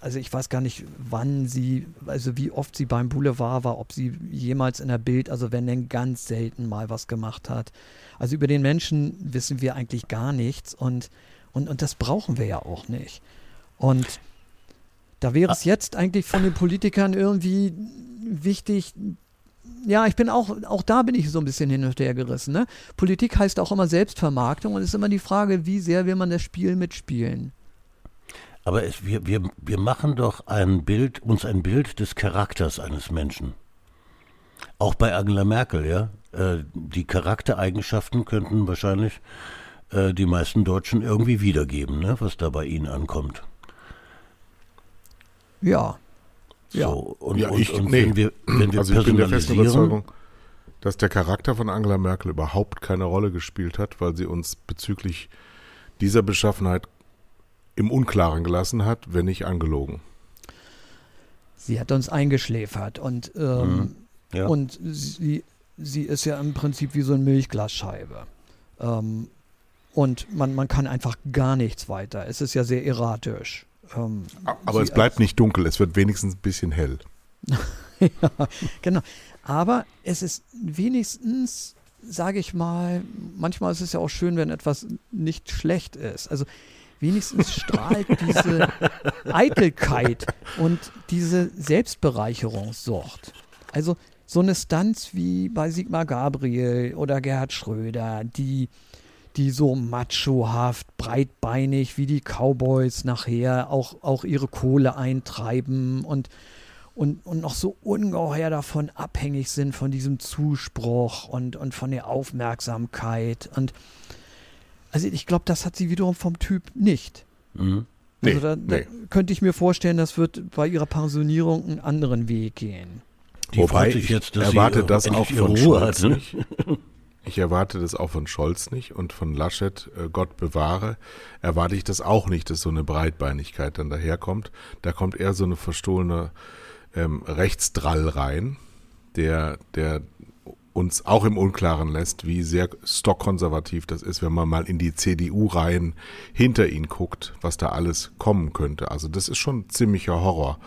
also ich weiß gar nicht, wann sie, also wie oft sie beim Boulevard war, ob sie jemals in der Bild, also wenn denn ganz selten mal was gemacht hat. Also über den Menschen wissen wir eigentlich gar nichts und und, und das brauchen wir ja auch nicht. Und da wäre es ah. jetzt eigentlich von den Politikern irgendwie wichtig, ja, ich bin auch, auch da bin ich so ein bisschen hin und her gerissen. Ne? Politik heißt auch immer Selbstvermarktung und es ist immer die Frage, wie sehr will man das Spiel mitspielen. Aber es, wir, wir, wir machen doch ein Bild, uns ein Bild des Charakters eines Menschen. Auch bei Angela Merkel, ja. Äh, die Charaktereigenschaften könnten wahrscheinlich äh, die meisten Deutschen irgendwie wiedergeben, ne, was da bei ihnen ankommt. Ja. So, ja. Und, ja, ich, und nee. wenn wir, wenn wir also ich bin der festen Überzeugung, dass der Charakter von Angela Merkel überhaupt keine Rolle gespielt hat, weil sie uns bezüglich dieser Beschaffenheit im Unklaren gelassen hat, wenn nicht angelogen. Sie hat uns eingeschläfert und, ähm, mhm. ja. und sie, sie ist ja im Prinzip wie so eine Milchglasscheibe. Ähm, und man, man kann einfach gar nichts weiter. Es ist ja sehr erratisch. Ähm, Aber es bleibt nicht dunkel, es wird wenigstens ein bisschen hell. <laughs> ja, genau. Aber es ist wenigstens, sage ich mal, manchmal ist es ja auch schön, wenn etwas nicht schlecht ist. Also wenigstens strahlt <laughs> diese Eitelkeit und diese Selbstbereicherungssucht. Also so eine Stanz wie bei Sigmar Gabriel oder Gerhard Schröder, die die so machohaft, breitbeinig wie die Cowboys nachher auch, auch ihre Kohle eintreiben und, und, und noch so ungeheuer davon abhängig sind, von diesem Zuspruch und, und von der Aufmerksamkeit. Und also ich glaube, das hat sie wiederum vom Typ nicht. Mhm. Nee, also da, da könnte ich mir vorstellen, das wird bei ihrer Pensionierung einen anderen Weg gehen. Die Wobei ich jetzt, erwarte das auch von Ruhe hat, ne? <laughs> Ich erwarte das auch von Scholz nicht und von Laschet, äh, Gott bewahre, erwarte ich das auch nicht, dass so eine Breitbeinigkeit dann daherkommt. Da kommt eher so eine verstohlene ähm, Rechtsdrall rein, der, der uns auch im Unklaren lässt, wie sehr stockkonservativ das ist, wenn man mal in die CDU-Reihen hinter ihn guckt, was da alles kommen könnte. Also das ist schon ziemlicher Horror.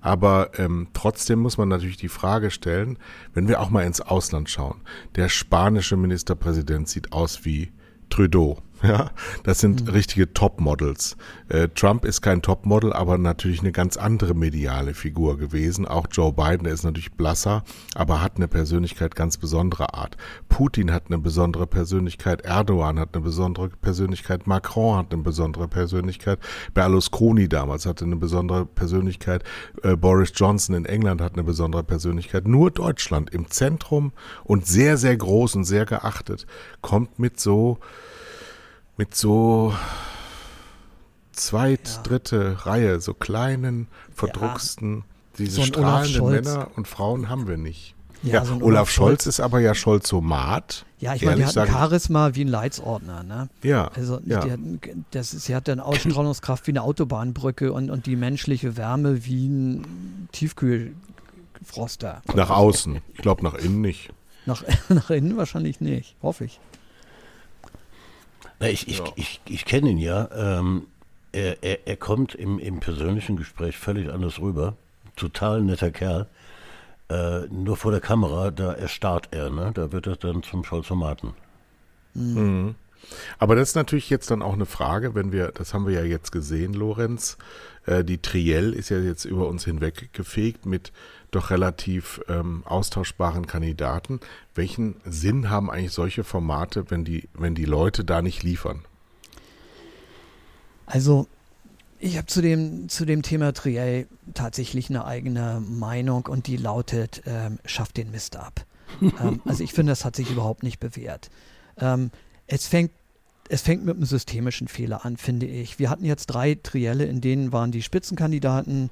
Aber ähm, trotzdem muss man natürlich die Frage stellen, wenn wir auch mal ins Ausland schauen. Der spanische Ministerpräsident sieht aus wie Trudeau. <laughs> Ja, das sind mhm. richtige Topmodels. Äh, Trump ist kein Topmodel, aber natürlich eine ganz andere mediale Figur gewesen. Auch Joe Biden ist natürlich blasser, aber hat eine Persönlichkeit ganz besonderer Art. Putin hat eine besondere Persönlichkeit, Erdogan hat eine besondere Persönlichkeit, Macron hat eine besondere Persönlichkeit, Berlusconi damals hatte eine besondere Persönlichkeit, äh, Boris Johnson in England hat eine besondere Persönlichkeit. Nur Deutschland im Zentrum und sehr, sehr groß und sehr geachtet kommt mit so mit so zweit, ja. dritte Reihe, so kleinen, verdrucksten, ja. diese so strahlenden Männer und Frauen haben wir nicht. Ja, ja so Olaf, Olaf Scholz, Scholz ist aber ja Scholzomat. Ja, ich meine, der hat ein Charisma wie ein Leitsordner, ne? Ja. Also ja. Der, das ist, sie hat dann Ausstrahlungskraft wie eine Autobahnbrücke und, und die menschliche Wärme wie ein Tiefkühlfroster. Nach außen. Ich glaube nach innen nicht. Nach, <laughs> nach innen wahrscheinlich nicht, hoffe ich. Na, ich, ich, ja. ich, ich kenne ihn ja. Ähm, er, er, er kommt im, im persönlichen Gespräch völlig anders rüber. Total netter Kerl. Äh, nur vor der Kamera, da erstarrt er, ne? Da wird er dann zum Scholzomaten. Mhm. Aber das ist natürlich jetzt dann auch eine Frage, wenn wir, das haben wir ja jetzt gesehen, Lorenz, äh, die Triell ist ja jetzt über uns hinweg gefegt mit doch relativ ähm, austauschbaren Kandidaten. Welchen Sinn haben eigentlich solche Formate, wenn die, wenn die Leute da nicht liefern? Also ich habe zu dem, zu dem Thema Triell tatsächlich eine eigene Meinung und die lautet, ähm, schafft den Mist ab. <laughs> ähm, also ich finde, das hat sich überhaupt nicht bewährt. Ähm, es fängt es fängt mit einem systemischen Fehler an, finde ich. Wir hatten jetzt drei Trielle, in denen waren die Spitzenkandidaten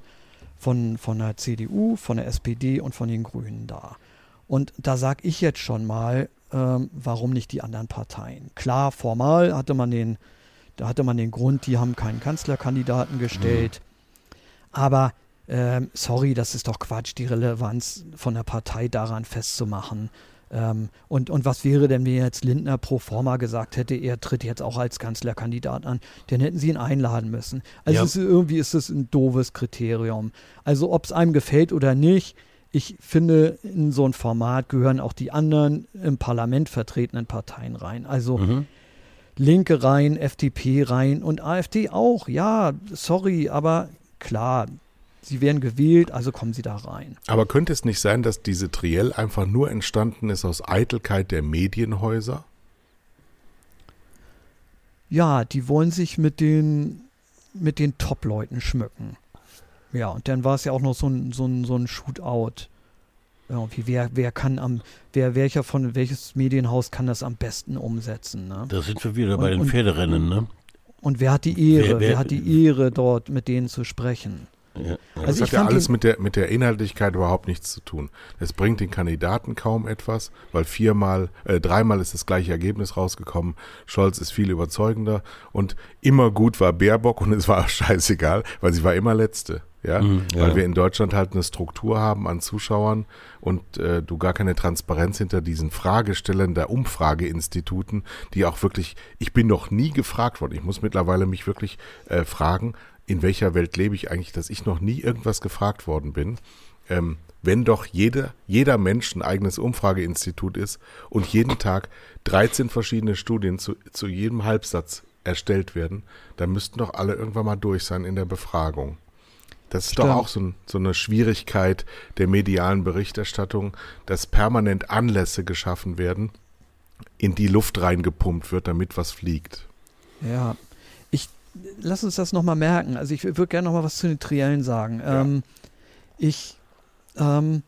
von, von der CDU, von der SPD und von den Grünen da. Und da sage ich jetzt schon mal, ähm, warum nicht die anderen Parteien? Klar, formal hatte man den, da hatte man den Grund, die haben keinen Kanzlerkandidaten gestellt. Mhm. Aber ähm, sorry, das ist doch Quatsch, die Relevanz von der Partei daran festzumachen. Ähm, und, und was wäre denn, wenn jetzt Lindner pro forma gesagt hätte, er tritt jetzt auch als Kanzlerkandidat an? Dann hätten sie ihn einladen müssen. Also ja. ist, irgendwie ist das ein doofes Kriterium. Also ob es einem gefällt oder nicht, ich finde, in so ein Format gehören auch die anderen im Parlament vertretenen Parteien rein. Also mhm. Linke rein, FDP rein und AfD auch. Ja, sorry, aber klar, Sie werden gewählt, also kommen Sie da rein. Aber könnte es nicht sein, dass diese Triell einfach nur entstanden ist aus Eitelkeit der Medienhäuser? Ja, die wollen sich mit den, mit den Top-Leuten schmücken. Ja, und dann war es ja auch noch so ein, so ein, so ein Shootout. Irgendwie, wer, wer kann am, wer, welcher von, welches Medienhaus kann das am besten umsetzen? Ne? Da sind wir wieder und, bei den Pferderennen, ne? Und wer hat die Ehre, wer, wer, wer, hat die Ehre, dort mit denen zu sprechen? Ja. Also das hat ja alles mit der, mit der Inhaltlichkeit überhaupt nichts zu tun. Es bringt den Kandidaten kaum etwas, weil viermal, äh, dreimal ist das gleiche Ergebnis rausgekommen. Scholz ist viel überzeugender und immer gut war Baerbock und es war <laughs> scheißegal, weil sie war immer Letzte. Ja, mhm, ja. weil wir in Deutschland halt eine Struktur haben an Zuschauern und äh, du gar keine Transparenz hinter diesen Fragestellern der Umfrageinstituten, die auch wirklich, ich bin noch nie gefragt worden. Ich muss mittlerweile mich wirklich äh, fragen, in welcher Welt lebe ich eigentlich, dass ich noch nie irgendwas gefragt worden bin. Ähm, wenn doch jeder, jeder Mensch ein eigenes Umfrageinstitut ist und jeden Tag 13 verschiedene Studien zu, zu jedem Halbsatz erstellt werden, dann müssten doch alle irgendwann mal durch sein in der Befragung. Das ist Stimmt. doch auch so, ein, so, eine Schwierigkeit der medialen Berichterstattung, dass permanent Anlässe geschaffen werden, in die Luft reingepumpt wird, damit was fliegt. Ja, lass uns das nochmal merken. Also ich würde gerne nochmal was zu den Triellen sagen. Ja. Ähm, ich, ähm,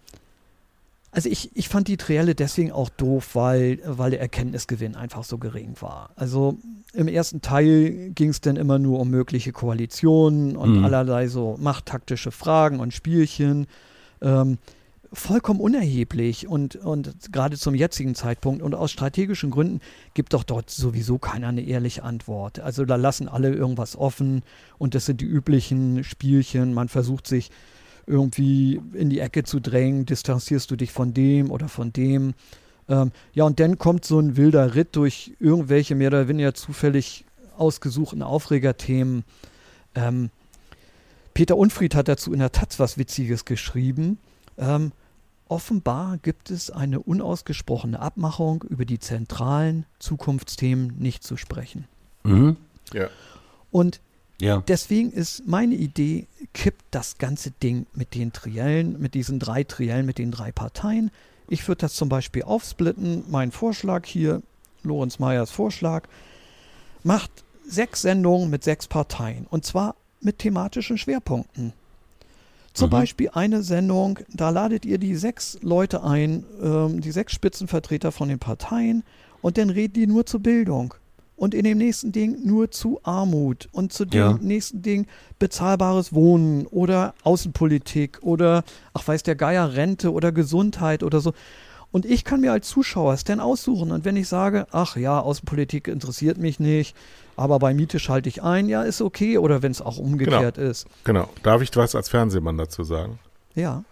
also ich, ich fand die Trielle deswegen auch doof, weil, weil der Erkenntnisgewinn einfach so gering war. Also im ersten Teil ging es dann immer nur um mögliche Koalitionen und mhm. allerlei so machttaktische Fragen und Spielchen. Ähm, vollkommen unerheblich und, und gerade zum jetzigen Zeitpunkt und aus strategischen Gründen gibt doch dort sowieso keiner eine ehrliche Antwort. Also da lassen alle irgendwas offen und das sind die üblichen Spielchen. Man versucht sich irgendwie in die Ecke zu drängen, distanzierst du dich von dem oder von dem. Ähm, ja, und dann kommt so ein wilder Ritt durch irgendwelche mehr oder weniger zufällig ausgesuchten Aufregerthemen. Ähm, Peter Unfried hat dazu in der Taz was Witziges geschrieben. Ähm, offenbar gibt es eine unausgesprochene Abmachung, über die zentralen Zukunftsthemen nicht zu sprechen. Mhm. Ja. Und Ja. deswegen ist meine Idee, kippt das ganze Ding mit den Triellen, mit diesen drei Triellen, mit den drei Parteien. Ich würde das zum Beispiel aufsplitten. Mein Vorschlag hier, Lorenz Meyers Vorschlag, macht sechs Sendungen mit sechs Parteien. Und zwar mit thematischen Schwerpunkten. Zum Mhm. Beispiel eine Sendung, da ladet ihr die sechs Leute ein, ähm, die sechs Spitzenvertreter von den Parteien, und dann reden die nur zur Bildung. Und in dem nächsten Ding nur zu Armut und zu dem Ja. nächsten Ding bezahlbares Wohnen oder Außenpolitik oder, ach weiß der Geier, Rente oder Gesundheit oder so. Und ich kann mir als Zuschauer es denn aussuchen. Und wenn ich sage, ach ja, Außenpolitik interessiert mich nicht, aber bei Miete schalte ich ein, ja, ist okay. Oder wenn es auch umgekehrt ist. Genau. Darf ich was als Fernsehmann dazu sagen? Ja.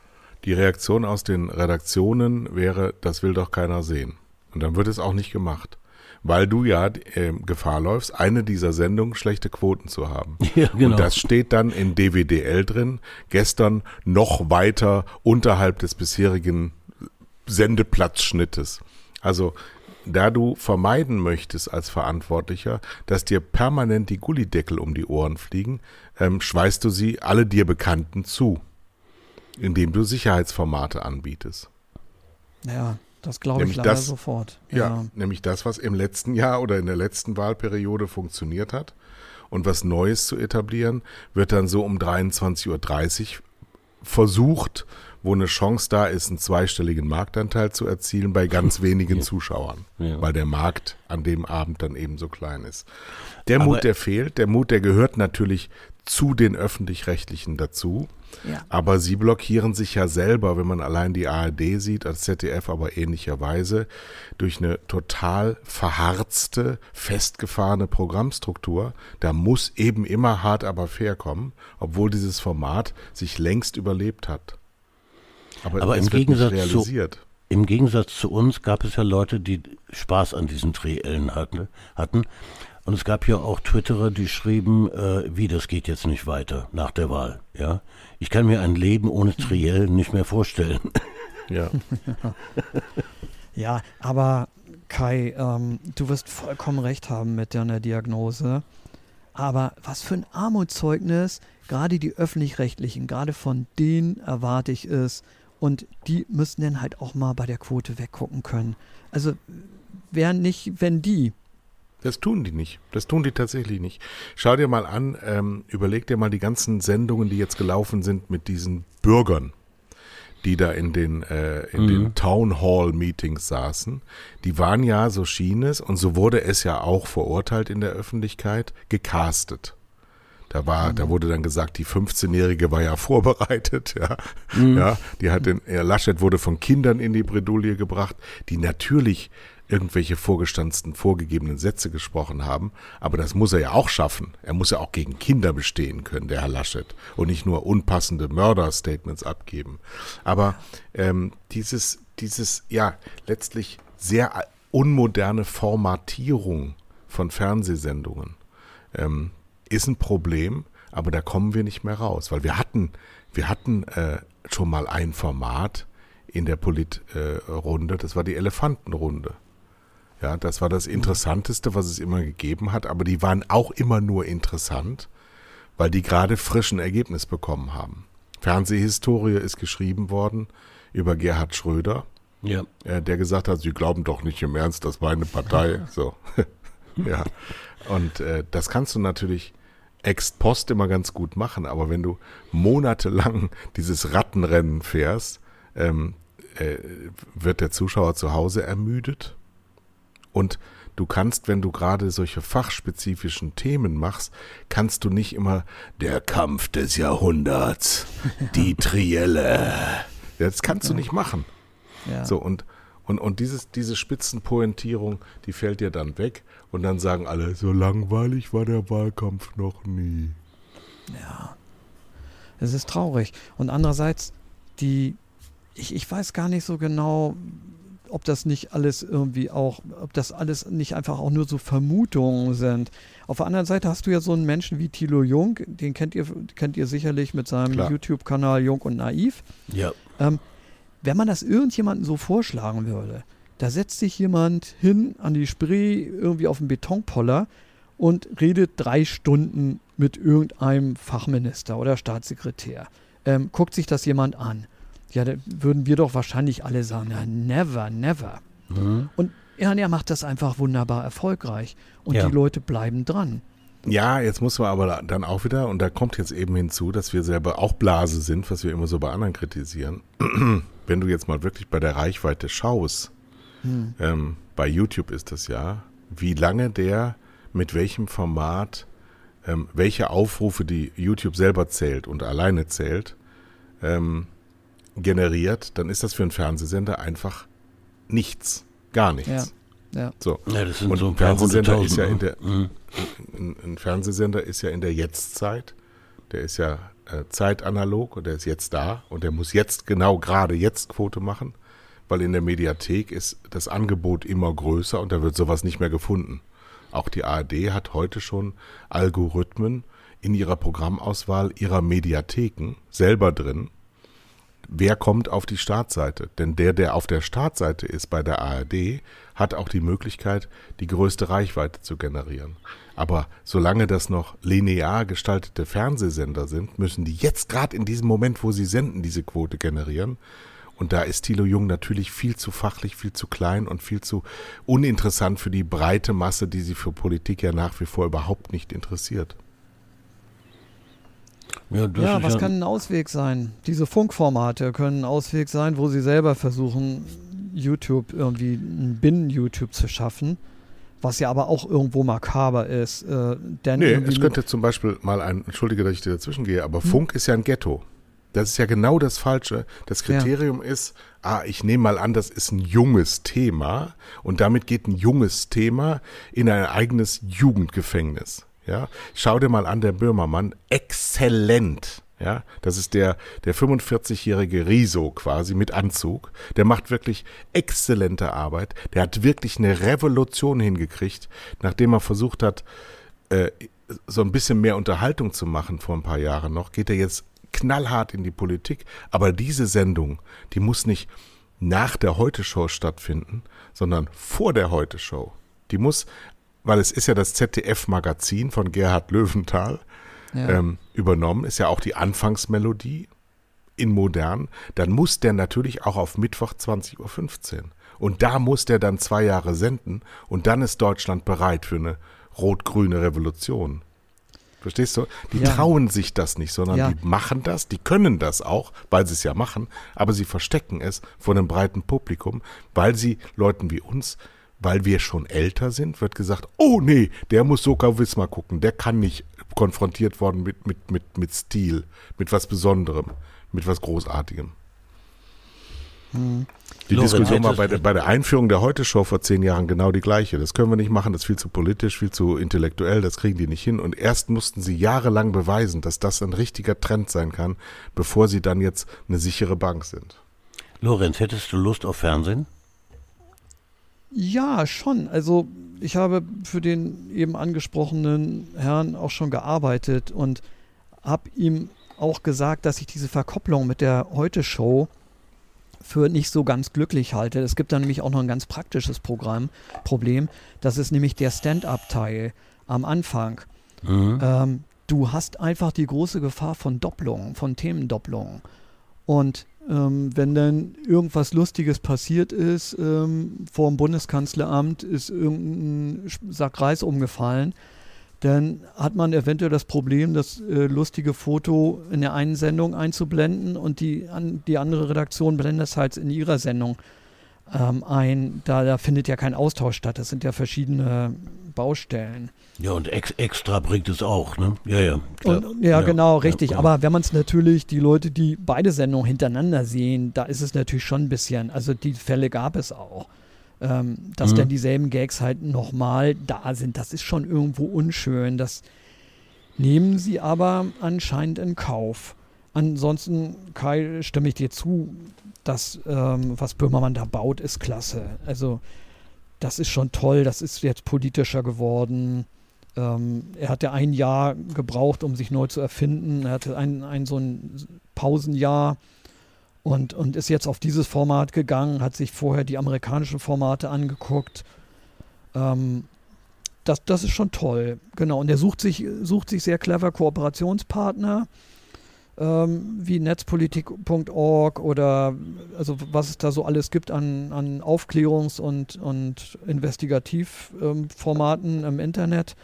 Die Reaktion aus den Redaktionen wäre, das will doch keiner sehen. Und dann wird es auch nicht gemacht. Weil du ja äh, Gefahr läufst, eine dieser Sendungen schlechte Quoten zu haben. <laughs> Ja, genau. Und das steht dann in DWDL drin, gestern noch weiter unterhalb des bisherigen Sendeplatzschnittes. Also da du vermeiden möchtest als Verantwortlicher, dass dir permanent die Gullideckel um die Ohren fliegen, ähm, schweißt du sie alle dir Bekannten zu, indem du Sicherheitsformate anbietest. Ja, das glaube ich leider das- sofort. Ja, nämlich das, was im letzten Jahr oder in der letzten Wahlperiode funktioniert hat. Und was Neues zu etablieren, wird dann so um 23.30 Uhr versucht, wo eine Chance da ist, einen zweistelligen Marktanteil zu erzielen bei ganz <laughs> wenigen Zuschauern, Ja. weil der Markt an dem Abend dann eben so klein ist. Der Aber- Mut, der fehlt, der Mut, der gehört natürlich zu den öffentlich-rechtlichen dazu. Ja. Aber sie blockieren sich ja selber, wenn man allein die ARD sieht, als ZDF aber ähnlicherweise, durch eine total verharzte, festgefahrene Programmstruktur. Da muss eben immer hart aber fair kommen, obwohl dieses Format sich längst überlebt hat. Aber, Aber im Gegensatz zu-. Im Gegensatz zu uns gab es ja Leute, die Spaß an diesen Triellen hatten. hatten. Und es gab ja auch Twitterer, die schrieben, äh, wie, das geht jetzt nicht weiter nach der Wahl. Ja, Ich kann mir ein Leben ohne Triellen nicht mehr vorstellen. <laughs> Ja. <laughs> Ja, aber Kai, ähm, du wirst vollkommen recht haben mit deiner Diagnose. Aber was für ein Armutszeugnis, gerade die öffentlich-rechtlichen, gerade von denen erwarte ich es. Und die müssen dann halt auch mal bei der Quote weggucken können. Also, wer nicht, wenn die. Das tun die nicht. Das tun die tatsächlich nicht. Schau dir mal an, ähm, überleg dir mal die ganzen Sendungen, die jetzt gelaufen sind mit diesen Bürgern, die da in den, äh, in den Town Hall Meetings saßen. Die waren ja, so schien es, und so wurde es ja auch verurteilt in der Öffentlichkeit, gecastet. Da war, da wurde dann gesagt, die 15-Jährige war ja vorbereitet, ja. Ja, die hat den, ja, Laschet wurde von Kindern in die Bredouille gebracht, die natürlich irgendwelche vorgestanzten, vorgegebenen Sätze gesprochen haben. Aber das muss er ja auch schaffen. Er muss ja auch gegen Kinder bestehen können, der Herr Laschet. Und nicht nur unpassende Mörder-Statements abgeben. Aber ähm, dieses, dieses, ja, letztlich sehr unmoderne Formatierung von Fernsehsendungen ähm, ist ein Problem, aber da kommen wir nicht mehr raus. Weil wir hatten, wir hatten äh, schon mal ein Format in der Politrunde, äh, das war die Elefantenrunde. Ja, das war das Interessanteste, was es immer gegeben hat, aber die waren auch immer nur interessant, weil die gerade frischen Ergebnis bekommen haben. Fernsehhistorie ist geschrieben worden über Gerhard Schröder, Ja. äh, der gesagt hat, Sie glauben doch nicht im Ernst, das war eine Partei. <laughs> So. <laughs> ja. Und äh, das kannst du natürlich ex post immer ganz gut machen, aber wenn du monatelang <laughs> dieses Rattenrennen fährst, ähm, äh, wird der Zuschauer zu Hause ermüdet. Und du kannst, wenn du gerade solche fachspezifischen Themen machst, kannst du nicht immer der Kampf des Jahrhunderts, die Trielle. <laughs> Das kannst du nicht machen. Ja. So, und, und, und dieses, diese Spitzenpointierung, die fällt dir dann weg und dann sagen alle, so langweilig war der Wahlkampf noch nie. Es ist traurig. Und andererseits, die, ich, ich weiß gar nicht so genau, ob das nicht alles irgendwie auch, ob das alles nicht einfach auch nur so Vermutungen sind. Auf der anderen Seite hast du ja so einen Menschen wie Thilo Jung, den kennt ihr, kennt ihr sicherlich mit seinem. YouTube-Kanal Jung und Naiv. Ja. Ähm, wenn man das irgendjemandem so vorschlagen würde, da setzt sich jemand hin an die Spree irgendwie auf den Betonpoller und redet drei Stunden mit irgendeinem Fachminister oder Staatssekretär. Ähm, guckt sich das jemand an? Ja, da würden wir doch wahrscheinlich alle sagen, na, never, never. Mhm. Und ja, er macht das einfach wunderbar erfolgreich und ja. die Leute bleiben dran. Ja, jetzt muss man aber dann auch wieder, und da kommt jetzt eben hinzu, dass wir selber auch Blase sind, was wir immer so bei anderen kritisieren. <clears throat> Wenn du jetzt mal wirklich bei der Reichweite schaust, hm. ähm, bei YouTube ist das ja, wie lange der mit welchem Format, ähm, welche Aufrufe die YouTube selber zählt und alleine zählt, ähm, generiert, dann ist das für einen Fernsehsender einfach nichts, gar nichts. Ja. So. Ja, das sind und so ein Fernsehsender ist ja in der mhm. ein, ein, Fernsehsender ist ja in der Jetztzeit. Der ist ja äh, zeitanalog und der ist jetzt da und der muss jetzt genau gerade jetzt Quote machen, weil in der Mediathek ist das Angebot immer größer und da wird sowas nicht mehr gefunden. Auch die ARD hat heute schon Algorithmen in ihrer Programmauswahl ihrer Mediatheken selber drin, wer kommt auf die Startseite. Denn der, der auf der Startseite ist bei der ARD, hat auch die Möglichkeit, die größte Reichweite zu generieren. Aber solange das noch linear gestaltete Fernsehsender sind, müssen die jetzt gerade in diesem Moment, wo sie senden, diese Quote generieren. Und da ist Thilo Jung natürlich viel zu fachlich, viel zu klein und viel zu uninteressant für die breite Masse, die sie für Politik ja nach wie vor überhaupt nicht interessiert. Ja, ja was ja kann ein Ausweg sein? Diese Funkformate können ein Ausweg sein, wo sie selber versuchen, YouTube irgendwie ein Binnen-YouTube zu schaffen, was ja aber auch irgendwo makaber ist. Äh, denn nee, es könnte zum Beispiel mal ein, entschuldige, dass ich dir dazwischen gehe, aber hm? Funk ist ja ein Ghetto. Das ist ja genau das Falsche. Das Kriterium ja. ist, ah, ich nehme mal an, das ist ein junges Thema und damit geht ein junges Thema in ein eigenes Jugendgefängnis. Ja, schau dir mal an, der Böhmermann, exzellent. Ja, das ist der, der 45-jährige Riso quasi mit Anzug. Der macht wirklich exzellente Arbeit. Der hat wirklich eine Revolution hingekriegt, nachdem er versucht hat, äh, so ein bisschen mehr Unterhaltung zu machen vor ein paar Jahren noch, geht er jetzt knallhart in die Politik. Aber diese Sendung, die muss nicht nach der Heute-Show stattfinden, sondern vor der Heute-Show. Die muss weil es ist ja das ZDF-Magazin von Gerhard Löwenthal ja. ähm, übernommen, ist ja auch die Anfangsmelodie in modern, dann muss der natürlich auch auf Mittwoch 20.15 Uhr. Und da muss der dann zwei Jahre senden und dann ist Deutschland bereit für eine rot-grüne Revolution. Verstehst du? Die ja. trauen sich das nicht, sondern ja. die machen das, die können das auch, weil sie es ja machen, aber sie verstecken es vor einem breiten Publikum, weil sie Leuten wie uns weil wir schon älter sind, wird gesagt, oh nee, der muss sogar Wismar gucken, der kann nicht konfrontiert worden mit, mit, mit, mit Stil, mit was Besonderem, mit was Großartigem. Hm. Die Lorenz, Diskussion war bei der, bei der Einführung der Heute-Show vor zehn Jahren genau die gleiche. Das können wir nicht machen, das ist viel zu politisch, viel zu intellektuell, das kriegen die nicht hin. Und erst mussten sie jahrelang beweisen, dass das ein richtiger Trend sein kann, bevor sie dann jetzt eine sichere Bank sind. Lorenz, hättest du Lust auf Fernsehen? Ja, schon. Also ich habe für den eben angesprochenen Herrn auch schon gearbeitet und habe ihm auch gesagt, dass ich diese Verkopplung mit der Heute-Show für nicht so ganz glücklich halte. Es gibt da nämlich auch noch ein ganz praktisches Programm, Problem. Das ist nämlich der Stand-up-Teil am Anfang. Mhm. Ähm, du hast einfach die große Gefahr von Doppelungen, von Themendopplungen. Und ähm, wenn dann irgendwas Lustiges passiert ist, ähm, vor dem Bundeskanzleramt ist irgendein Sack Reis umgefallen, dann hat man eventuell das Problem, das äh, lustige Foto in der einen Sendung einzublenden und die, an, die andere Redaktion blendet es halt in ihrer Sendung ähm, ein. Da, da findet ja kein Austausch statt. Das sind ja verschiedene Baustellen. Ja, und ex extra bringt es auch, ne? Ja, ja. Und, ja, ja, genau, richtig. Ja, Aber wenn man es natürlich, die Leute, die beide Sendungen hintereinander sehen, da ist es natürlich schon ein bisschen, also die Fälle gab es auch. Ähm, dass mhm. dann dieselben Gags halt nochmal da sind, das ist schon irgendwo unschön. Das nehmen sie aber anscheinend in Kauf. Ansonsten, Kai, stimme ich dir zu, dass ähm, was Böhmermann da baut, ist klasse. Also das ist schon toll, das ist jetzt politischer geworden. Ähm, er hatte ein Jahr gebraucht, um sich neu zu erfinden. Er hatte ein, ein so ein Pausenjahr und, und ist jetzt auf dieses Format gegangen, hat sich vorher die amerikanischen Formate angeguckt. Ähm, das, das ist schon toll. Genau. Und er sucht sich, sucht sich sehr clever Kooperationspartner ähm, wie netzpolitik.org oder also was es da so alles gibt an, an Aufklärungs- und, und Investigativformaten ähm, im Internet.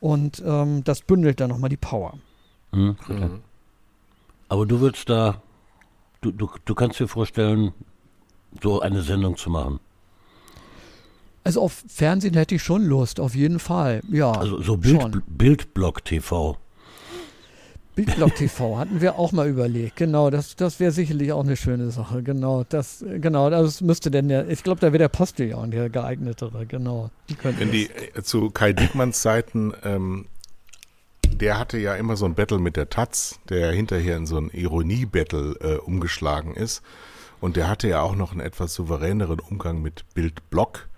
Und ähm, das bündelt dann nochmal die Power. Mhm. Mhm. Aber du würdest da, du, du, du kannst dir vorstellen, so eine Sendung zu machen. Also auf Fernsehen hätte ich schon Lust, auf jeden Fall. Ja. Also so Bild, Bildblock TV. Bildblock TV hatten wir auch mal überlegt. Genau, das, das wäre sicherlich auch eine schöne Sache. Genau, das, genau, das müsste denn der, ich glaube, da wäre der Postillon der geeignetere. Genau. Die Wenn die äh, zu Kai Dickmanns Zeiten, ähm, der hatte ja immer so ein Battle mit der Taz, der hinterher in so ein Ironie-Battle äh, umgeschlagen ist. Und der hatte ja auch noch einen etwas souveräneren Umgang mit Bildblock.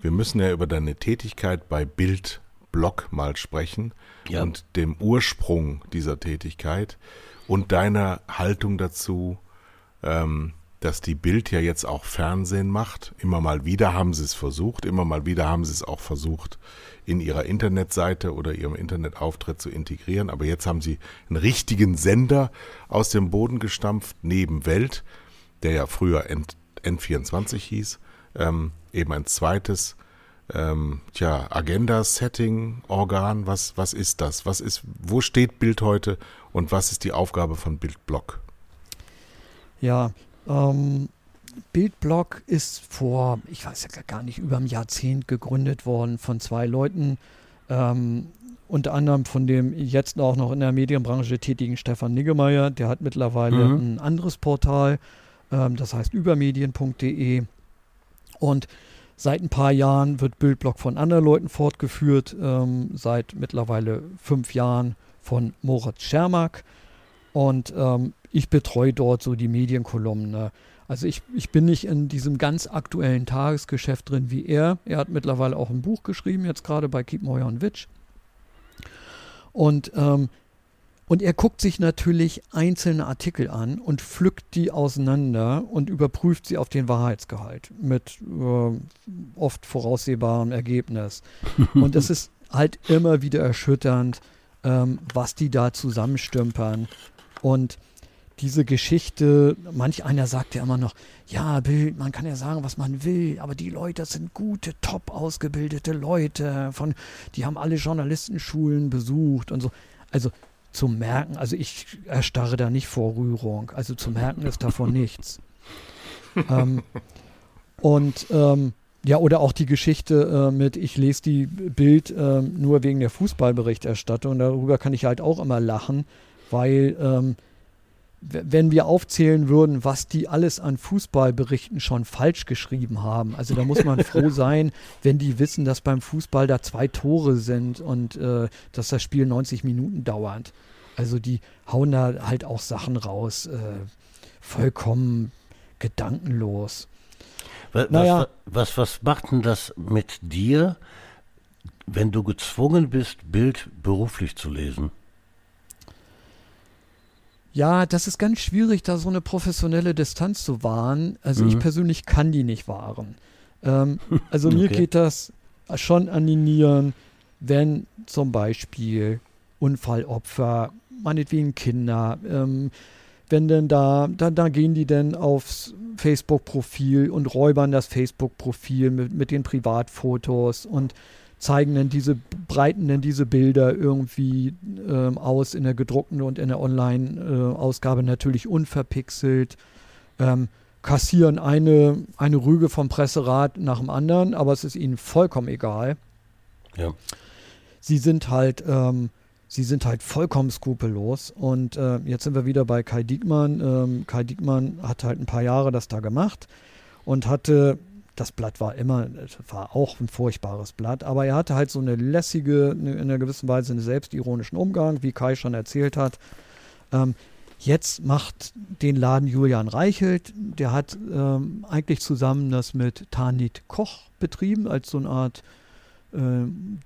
Wir müssen ja über deine Tätigkeit bei Bild Block mal sprechen ja. und dem Ursprung dieser Tätigkeit und deiner Haltung dazu, ähm, dass die Bild ja jetzt auch Fernsehen macht. Immer mal wieder haben sie es versucht, immer mal wieder haben sie es auch versucht, in ihrer Internetseite oder ihrem Internetauftritt zu integrieren. Aber jetzt haben sie einen richtigen Sender aus dem Boden gestampft, neben Welt, der ja früher N24 hieß, ähm, eben ein zweites ähm, tja, Agenda-Setting, Organ, was, was ist das? Was ist, wo steht Bild heute und was ist die Aufgabe von Bildblock? Ja, ähm, Bildblock ist vor, ich weiß ja gar nicht, über ein Jahrzehnt gegründet worden von zwei Leuten, ähm, unter anderem von dem jetzt auch noch in der Medienbranche tätigen Stefan Niggemeier. Der hat mittlerweile mhm. ein anderes Portal, ähm, das heißt übermedien.de. Und Seit ein paar Jahren wird Bildblock von anderen Leuten fortgeführt, ähm, seit mittlerweile fünf Jahren von Moritz Schermack. Und ähm, ich betreue dort so die Medienkolumne. Also ich, ich bin nicht in diesem ganz aktuellen Tagesgeschäft drin wie er. Er hat mittlerweile auch ein Buch geschrieben, jetzt gerade bei Keep Moyer und Witch. Und ähm, und er guckt sich natürlich einzelne Artikel an und pflückt die auseinander und überprüft sie auf den Wahrheitsgehalt mit äh, oft voraussehbarem Ergebnis. <laughs> und es ist halt immer wieder erschütternd, ähm, was die da zusammenstümpern. Und diese Geschichte, manch einer sagt ja immer noch, ja, Bild, man kann ja sagen, was man will, aber die Leute sind gute, top ausgebildete Leute, von, die haben alle Journalistenschulen besucht und so. Also zu merken, also ich erstarre da nicht vor Rührung, also zu merken ist davon <laughs> nichts. ähm, und ähm, ja, oder auch die Geschichte äh, mit, ich lese die Bild äh, nur wegen der Fußballberichterstattung, darüber kann ich halt auch immer lachen, weil ähm, wenn wir aufzählen würden, was die alles an Fußballberichten schon falsch geschrieben haben. Also da muss man <laughs> froh sein, wenn die wissen, dass beim Fußball da zwei Tore sind und äh, dass das Spiel 90 Minuten dauert. Also die hauen da halt auch Sachen raus, äh, vollkommen gedankenlos. Was, naja. was, was, was macht denn das mit dir, wenn du gezwungen bist, Bild beruflich zu lesen? Ja, das ist ganz schwierig, da so eine professionelle Distanz zu wahren. Also mhm. ich persönlich kann die nicht wahren. Ähm, <laughs> also okay. mir geht das schon an die Nieren, wenn zum Beispiel Unfallopfer, meinetwegen Kinder, ähm, wenn denn da, da, da gehen die denn aufs Facebook-Profil und räubern das Facebook-Profil mit, mit den Privatfotos und zeigen denn diese, breiten denn diese Bilder irgendwie ähm, aus in der gedruckten und in der Online-Ausgabe natürlich unverpixelt, ähm, kassieren eine, eine Rüge vom Presserat nach dem anderen, aber es ist ihnen vollkommen egal. Ja. Sie sind halt, ähm, sie sind halt vollkommen skrupellos. Und äh, jetzt sind wir wieder bei Kai Diekmann. Ähm, Kai Diekmann hat halt ein paar Jahre das da gemacht und hatte das Blatt war immer, war auch ein furchtbares Blatt, aber er hatte halt so eine lässige, in einer gewissen Weise einen selbstironischen Umgang, wie Kai schon erzählt hat. Ähm, jetzt macht den Laden Julian Reichelt, der hat ähm, eigentlich zusammen das mit Tanit Koch betrieben, als so eine Art äh,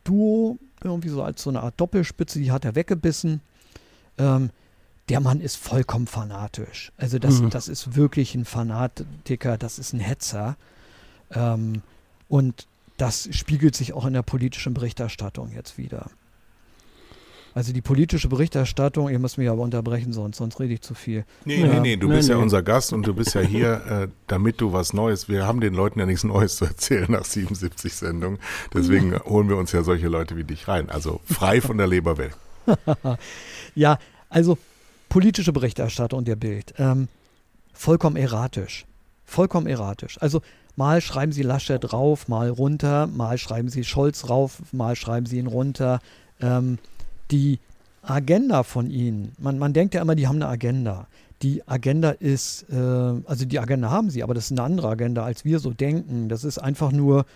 Duo, irgendwie so als so eine Art Doppelspitze, die hat er weggebissen. Ähm, der Mann ist vollkommen fanatisch. Also das, mhm. das ist wirklich ein Fanatiker, das ist ein Hetzer. Ähm, und das spiegelt sich auch in der politischen Berichterstattung jetzt wieder. Also die politische Berichterstattung, ihr müsst mich aber unterbrechen, sonst, sonst rede ich zu viel. Nee, nee, nee, du nee, bist nee. ja unser Gast und du bist ja hier, <laughs> äh, damit du was Neues, wir haben den Leuten ja nichts Neues zu erzählen nach 77 Sendungen, deswegen holen wir uns ja solche Leute wie dich rein, also frei von der Leber weg. <laughs> ja, also politische Berichterstattung der Bild, ähm, vollkommen erratisch, vollkommen erratisch. Also mal schreiben sie Laschet rauf, mal runter, mal schreiben sie Scholz rauf, mal schreiben sie ihn runter. Ähm, die Agenda von ihnen, man, man denkt ja immer, die haben eine Agenda. Die Agenda ist, äh, also die Agenda haben sie, aber das ist eine andere Agenda, als wir so denken. Das ist einfach nur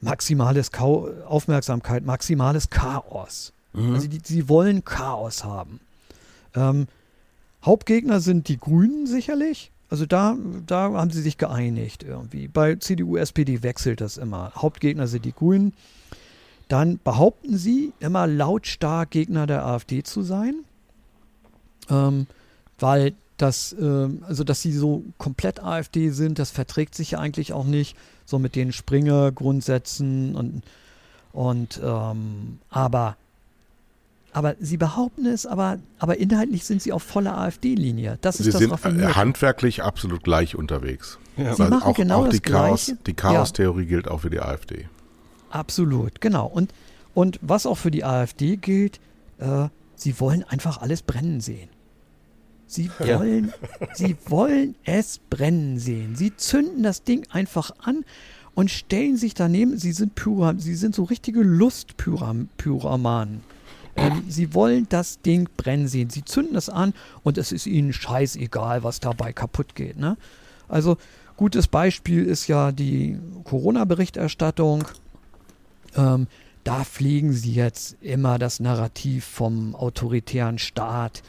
maximales Kau Aufmerksamkeit, maximales Chaos. Mhm. Also die, sie wollen Chaos haben. Ähm, Hauptgegner sind die Grünen sicherlich. Also da, da haben sie sich geeinigt irgendwie. Bei CDU, SPD wechselt das immer. Hauptgegner sind die Grünen dann behaupten sie immer lautstark Gegner der AfD zu sein, ähm, weil das, äh, also dass sie so komplett AfD sind, das verträgt sich ja eigentlich auch nicht, so mit den Springer-Grundsätzen und, und ähm, aber aber sie behaupten es, aber, aber inhaltlich sind sie auf voller AfD-Linie. Das ist sie das sind Raffinierte. handwerklich absolut gleich unterwegs. Ja. Sie machen auch, genau auch das die Chaos, Gleiche. Die Chaos-Theorie ja. gilt auch für die AfD. Absolut, genau. Und, und was auch für die AfD gilt, äh, sie wollen einfach alles brennen sehen. Sie wollen, ja. sie wollen es brennen sehen. Sie zünden das Ding einfach an und stellen sich daneben. Sie sind Pyram, sie sind so richtige Lustpyramanen. Ähm, sie wollen das Ding brennen sehen. Sie zünden es an und es ist ihnen scheißegal, was dabei kaputt geht. Ne? Also gutes Beispiel ist ja die Corona-Berichterstattung. Ähm, da pflegen sie jetzt immer das Narrativ vom autoritären Staat,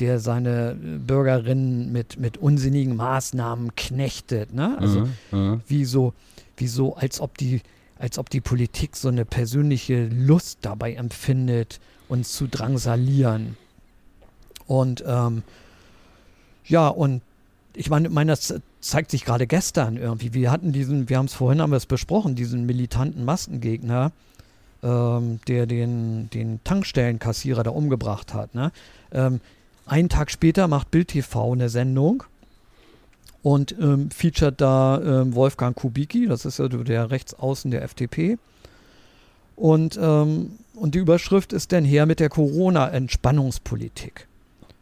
der seine Bürgerinnen mit, mit unsinnigen Maßnahmen knechtet. Ne? Also mhm, mhm. wie, so, wie so, als ob die, als ob die Politik so eine persönliche Lust dabei empfindet, uns zu drangsalieren. Und ähm, ja, und ich meine, meine, das zeigt sich gerade gestern irgendwie. Wir hatten diesen, wir haben es vorhin haben wir es besprochen, diesen militanten Maskengegner, ähm, der den, den Tankstellenkassierer da umgebracht hat. Ne? Ähm, einen Tag später macht Bild TV eine Sendung und ähm, featuret da ähm, Wolfgang Kubicki, das ist ja der Rechtsaußen der FDP. Und, ähm, und die Überschrift ist dann her mit der Corona-Entspannungspolitik.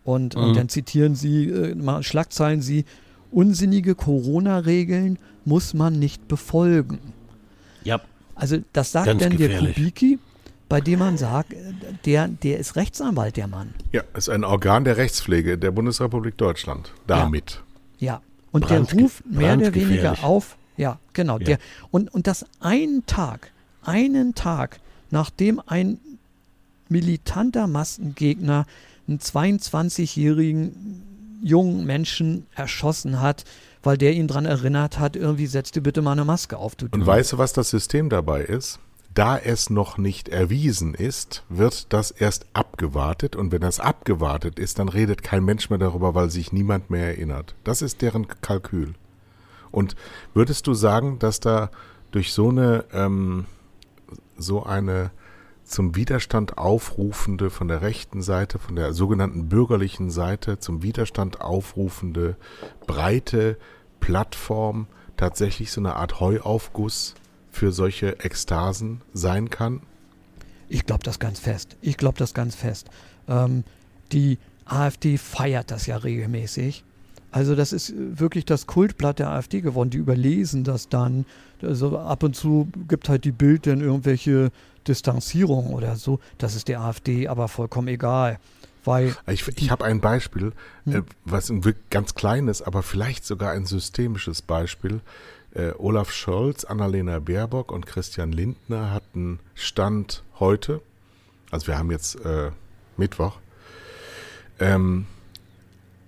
Und, mhm. und dann zitieren sie, äh, Schlagzeilen sie, unsinnige Corona-Regeln muss man nicht befolgen. Ja. Also das sagt dann der Kubicki, bei dem man sagt, der, der ist Rechtsanwalt, der Mann. Ja, ist ein Organ der Rechtspflege der Bundesrepublik Deutschland. Damit. Ja. ja. Und Brand, der ruft mehr oder weniger auf. Ja, genau. Ja. Der, und, und das einen Tag, einen Tag, nachdem ein militanter Massengegner einen 22-jährigen jungen Menschen erschossen hat, weil der ihn daran erinnert hat, irgendwie setz dir bitte mal eine Maske auf. Du Und weißt du, was das System dabei ist? Da es noch nicht erwiesen ist, wird das erst abgewartet und wenn das abgewartet ist, dann redet kein Mensch mehr darüber, weil sich niemand mehr erinnert. Das ist deren Kalkül. Und würdest du sagen, dass da durch so eine ähm, so eine zum Widerstand aufrufende, von der rechten Seite, von der sogenannten bürgerlichen Seite zum Widerstand aufrufende breite Plattform tatsächlich so eine Art Heuaufguss für solche Ekstasen sein kann? Ich glaube das ganz fest. Ich glaube das ganz fest. Ähm, die AfD feiert das ja regelmäßig. Also das ist wirklich das Kultblatt der AfD geworden. Die überlesen das dann. Also ab und zu gibt halt die Bild dann irgendwelche Distanzierung oder so, das ist der AfD aber vollkommen egal. Weil ich ich habe ein Beispiel, hm. äh, was ein ganz kleines, aber vielleicht sogar ein systemisches Beispiel. Äh, Olaf Scholz, Annalena Baerbock und Christian Lindner hatten Stand heute, also wir haben jetzt äh, Mittwoch, ähm,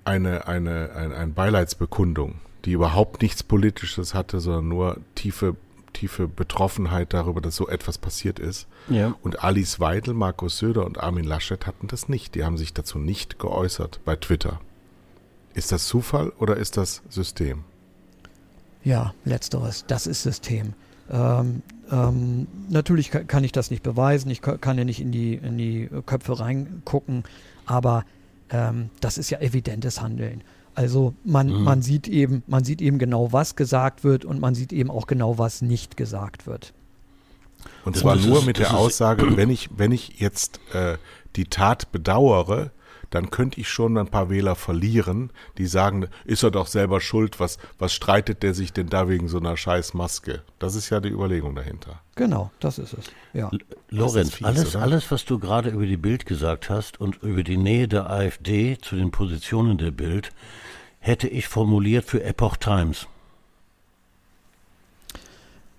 eine, eine, ein, eine Beileidsbekundung, die überhaupt nichts Politisches hatte, sondern nur tiefe tiefe Betroffenheit darüber, dass so etwas passiert ist. Ja. Und Alice Weidel, Markus Söder und Armin Laschet hatten das nicht. Die haben sich dazu nicht geäußert bei Twitter. Ist das Zufall oder ist das System? Ja, letzteres. Das ist System. Ähm, ähm, natürlich kann ich das nicht beweisen, ich kann ja nicht in die, in die Köpfe reingucken, aber ähm, das ist ja evidentes Handeln. Also man, mhm. man sieht eben, man sieht eben genau, was gesagt wird und man sieht eben auch genau, was nicht gesagt wird. Und zwar nur ist, mit der Aussage, wenn ich, wenn ich jetzt äh, die Tat bedauere, dann könnte ich schon ein paar Wähler verlieren, die sagen, ist er doch selber schuld, was, was streitet der sich denn da wegen so einer scheiß Maske? Das ist ja die Überlegung dahinter. Genau, das ist es. Ja. Lorenz, fies, alles, alles, was du gerade über die Bild gesagt hast und über die Nähe der AfD zu den Positionen der Bild, hätte ich formuliert für Epoch Times.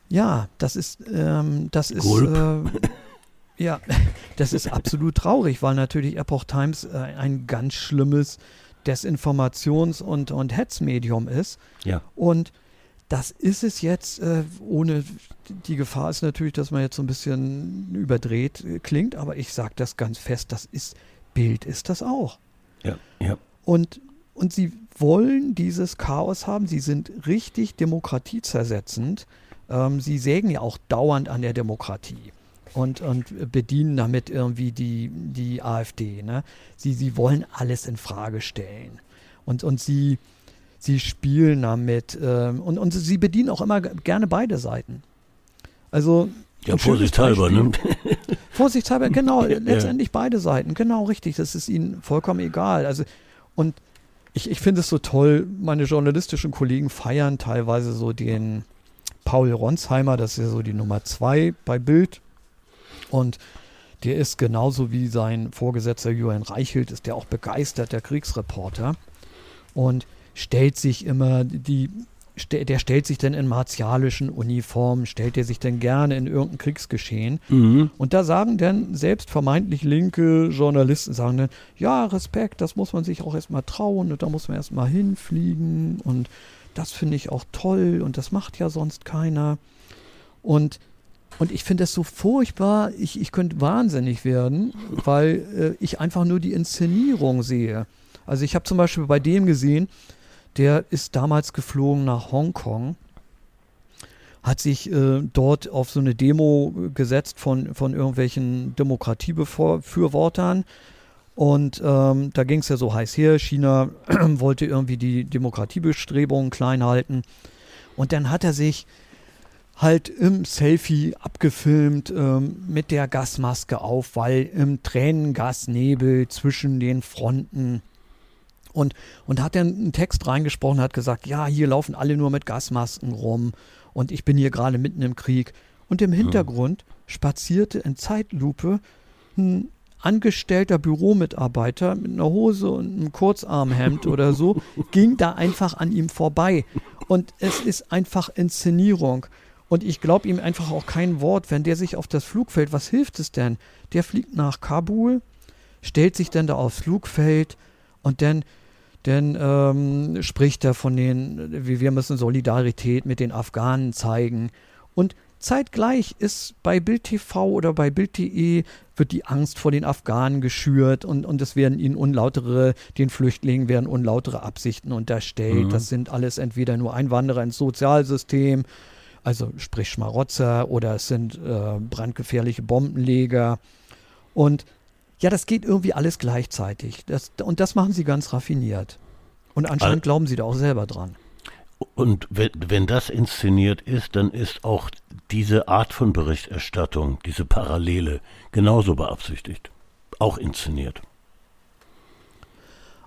Ja, das ist, ähm, das ist, äh, ja, <laughs> das ist absolut traurig, weil natürlich Epoch Times äh, ein ganz schlimmes Desinformations- und, und Hetzmedium ist. Ja. Und das ist es jetzt, äh, ohne die Gefahr ist natürlich, dass man jetzt so ein bisschen überdreht äh, klingt, aber ich sage das ganz fest, das ist, Bild ist das auch. Ja, ja. Und, und sie wollen dieses Chaos haben, sie sind richtig demokratiezersetzend. Ähm, sie sägen ja auch dauernd an der Demokratie und, und bedienen damit irgendwie die, die AfD. Ne? Sie, sie wollen alles in Frage stellen. Und, und sie, sie spielen damit. Ähm, und, und sie bedienen auch immer gerne beide Seiten. Also. Ja, vorsichtshalber, ne? <laughs> Vorsichtshalber, genau, letztendlich beide Seiten, genau richtig. Das ist ihnen vollkommen egal. Also, und ich, ich finde es so toll, meine journalistischen Kollegen feiern teilweise so den Paul Ronsheimer, das ist ja so die Nummer zwei bei Bild. Und der ist genauso wie sein Vorgesetzter Johann Reichelt, ist der auch begeisterter Kriegsreporter und stellt sich immer die der stellt sich dann in martialischen Uniformen, stellt er sich dann gerne in irgendein Kriegsgeschehen. Mhm. Und da sagen dann selbst vermeintlich linke Journalisten, sagen dann, ja, Respekt, das muss man sich auch erstmal trauen und da muss man erstmal hinfliegen und das finde ich auch toll und das macht ja sonst keiner. Und und ich finde das so furchtbar, ich, ich könnte wahnsinnig werden, weil äh, ich einfach nur die Inszenierung sehe. Also ich habe zum Beispiel bei dem gesehen, der ist damals geflogen nach Hongkong, hat sich äh, dort auf so eine Demo gesetzt von, von irgendwelchen Demokratiebefürwortern. Und ähm, da ging es ja so heiß her. China <clears throat> wollte irgendwie die Demokratiebestrebungen klein halten. Und dann hat er sich halt im Selfie abgefilmt ähm, mit der Gasmaske auf, weil im Tränengasnebel zwischen den Fronten und, und hat dann einen Text reingesprochen, hat gesagt, ja, hier laufen alle nur mit Gasmasken rum und ich bin hier gerade mitten im Krieg. Und im Hintergrund spazierte in Zeitlupe ein angestellter Büromitarbeiter mit einer Hose und einem Kurzarmhemd <laughs> oder so, ging da einfach an ihm vorbei. Und es ist einfach Inszenierung. Und ich glaube ihm einfach auch kein Wort, wenn der sich auf das Flugfeld, was hilft es denn? Der fliegt nach Kabul, stellt sich dann da aufs Flugfeld und dann, dann ähm, spricht er von den, wie wir müssen Solidarität mit den Afghanen zeigen. Und zeitgleich ist bei Bild TV oder bei Bild.de wird die Angst vor den Afghanen geschürt und, und es werden ihnen unlautere, den Flüchtlingen werden unlautere Absichten unterstellt. Mhm. Das sind alles entweder nur Einwanderer ins Sozialsystem also sprich Schmarotzer oder es sind äh, brandgefährliche Bombenleger. Und ja, das geht irgendwie alles gleichzeitig. Das, und das machen sie ganz raffiniert. Und anscheinend glauben sie da auch selber dran. Und wenn, wenn das inszeniert ist, dann ist auch diese Art von Berichterstattung, diese Parallele, genauso beabsichtigt. Auch inszeniert.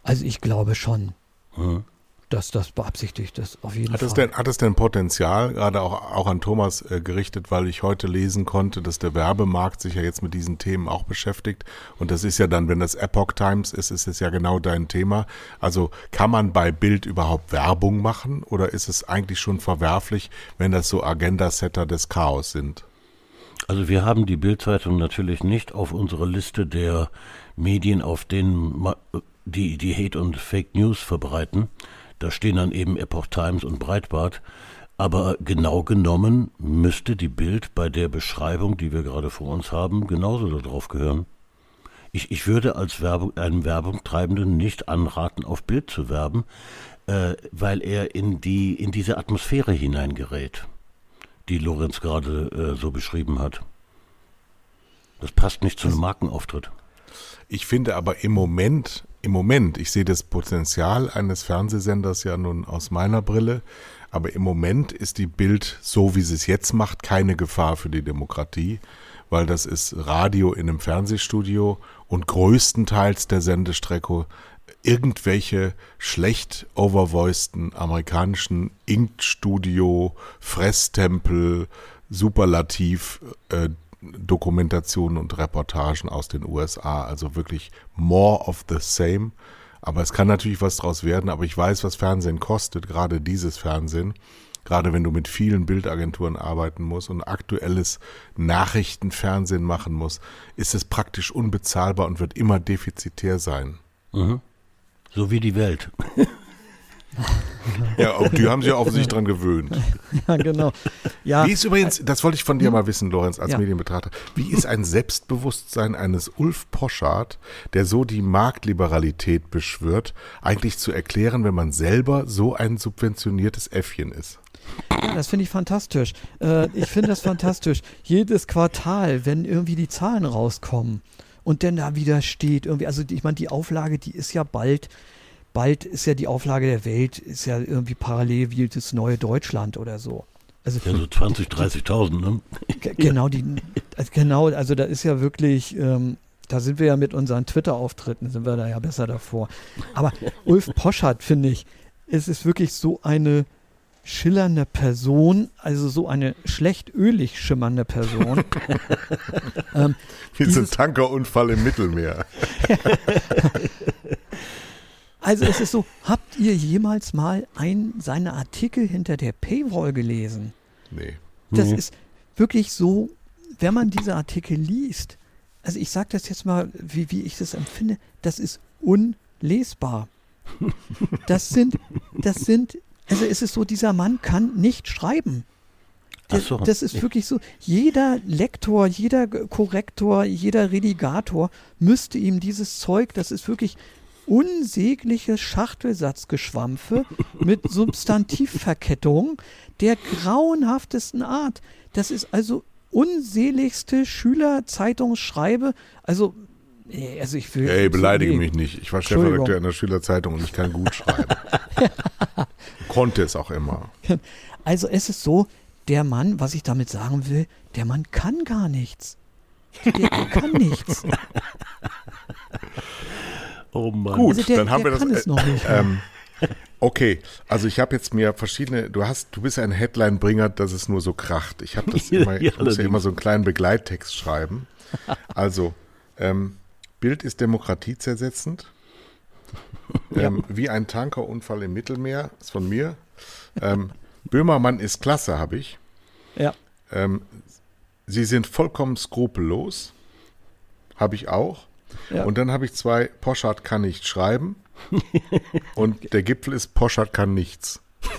Also ich glaube schon. Hm dass das beabsichtigt ist, auf jeden hat Fall. Es denn, hat es denn Potenzial, gerade auch, auch an Thomas äh, gerichtet, weil ich heute lesen konnte, dass der Werbemarkt sich ja jetzt mit diesen Themen auch beschäftigt. Und das ist ja dann, wenn das Epoch Times ist, ist es ja genau dein Thema. Also kann man bei Bild überhaupt Werbung machen oder ist es eigentlich schon verwerflich, wenn das so Agenda-Setter des Chaos sind? Also wir haben die Bildzeitung natürlich nicht auf unsere Liste der Medien, auf denen die, die Hate und Fake News verbreiten. Da stehen dann eben Epoch Times und Breitbart. Aber genau genommen müsste die Bild bei der Beschreibung, die wir gerade vor uns haben, genauso darauf gehören. Ich, ich würde als Werbung, einem Werbungtreibenden nicht anraten, auf Bild zu werben, äh, weil er in, die, in diese Atmosphäre hineingerät. die Lorenz gerade äh, so beschrieben hat. Das passt nicht zu einem Markenauftritt. Ich finde aber im Moment, im Moment, ich sehe das Potenzial eines Fernsehsenders ja nun aus meiner Brille, aber im Moment ist die Bild, so wie sie es jetzt macht, keine Gefahr für die Demokratie, weil das ist Radio in einem Fernsehstudio und größtenteils der Sendestrecke irgendwelche schlecht overvoiceden amerikanischen Inkstudio, Fresstempel, Superlativ äh, Dokumentationen und Reportagen aus den USA. Also wirklich more of the same. Aber es kann natürlich was draus werden. Aber ich weiß, was Fernsehen kostet, gerade dieses Fernsehen. Gerade wenn du mit vielen Bildagenturen arbeiten musst und aktuelles Nachrichtenfernsehen machen musst, ist es praktisch unbezahlbar und wird immer defizitär sein. Mhm. So wie die Welt. <laughs> Ja, auch die haben sich ja offensichtlich dran gewöhnt. Ja, genau. Ja, Wie ist übrigens, das wollte ich von dir mal wissen, Lorenz, als Ja. Medienbetrachter, wie ist ein Selbstbewusstsein eines Ulf Poschardt, der so die Marktliberalität beschwört, eigentlich zu erklären, wenn man selber so ein subventioniertes Äffchen ist? Das finde ich fantastisch. Äh, ich finde das fantastisch. Jedes Quartal, wenn irgendwie die Zahlen rauskommen und dann da wieder steht, irgendwie, also ich meine, die Auflage, die ist ja bald, bald ist ja die Auflage der Welt, ist ja irgendwie parallel wie das neue Deutschland oder so. Also Ja, so 20, 30.000, ne? <laughs> Ge- Genau, die, also genau, also da ist ja wirklich, ähm, da sind wir ja mit unseren Twitter-Auftritten, sind wir da ja besser davor. Aber Ulf Poschardt, finde ich, es ist wirklich so eine schillernde Person, also so eine schlecht ölig schimmernde Person. <laughs> ähm, Wie so ein Dieses- Tankerunfall im Mittelmeer. <laughs> also es ist so, habt ihr jemals mal einen seiner Artikel hinter der Paywall gelesen? Nee. Das Nee. ist wirklich so, wenn man diese Artikel liest, also ich sage das jetzt mal, wie, wie ich das empfinde, das ist unlesbar. <laughs> Das sind, das sind, also es ist so, dieser Mann kann nicht schreiben. Das, so. das ist wirklich so, jeder Lektor, jeder Korrektor, jeder Redigator müsste ihm dieses Zeug, das ist wirklich unsägliches Schachtelsatzgeschwampfe mit Substantivverkettung der grauenhaftesten Art. Das ist also unseligste Schülerzeitungsschreibe. Also, nee, also ich will. Ey, beleidige mich nicht. Ich war. Chefredakteur in der Schülerzeitung und ich kann gut schreiben. <laughs> Konnte es auch immer. Also es ist so, der Mann, was ich damit sagen will, der Mann kann gar nichts. Der, der kann nichts. <laughs> Oh Mann. Gut, Also der- dann haben der wir das. kann es noch nicht. Ähm, okay, also ich habe jetzt mir verschiedene. Du hast, du bist ein Headline-Bringer, dass es nur so kracht. Ich habe das <laughs> Ja, immer. Ich muss ja immer so einen kleinen Begleittext schreiben. Also ähm, Bild ist demokratiezersetzend. Ähm, wie ein Tankerunfall im Mittelmeer ist von mir. Ähm, Böhmermann ist klasse, habe ich. Ja. Ähm, Sie sind vollkommen skrupellos. Habe ich auch. Ja. Und dann habe ich zwei, Poschardt kann nicht schreiben. <laughs> und der Gipfel ist, Poschardt kann nichts. <laughs>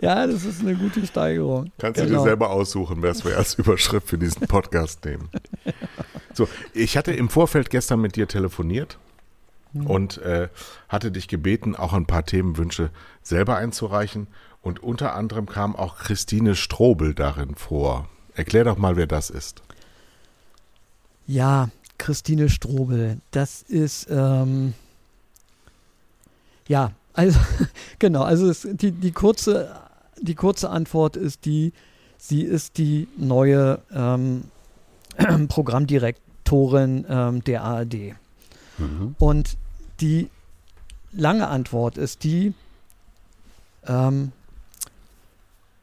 ja, das ist eine gute Steigerung. Kannst du Genau. dir selber aussuchen, was wir als <laughs> Überschrift für diesen Podcast nehmen. So, ich hatte im Vorfeld gestern mit dir telefoniert und äh, hatte dich gebeten, auch ein paar Themenwünsche selber einzureichen. Und unter anderem kam auch Christine Strobel darin vor. Erklär doch mal, wer das ist. Ja, Christine Strobel, das ist, ähm, ja, also, <laughs> genau, also es, die, die, kurze, die kurze Antwort ist die, sie ist die neue ähm, <clears throat> Programmdirektorin ähm, der ARD. Mhm. Und die lange Antwort ist die, ähm,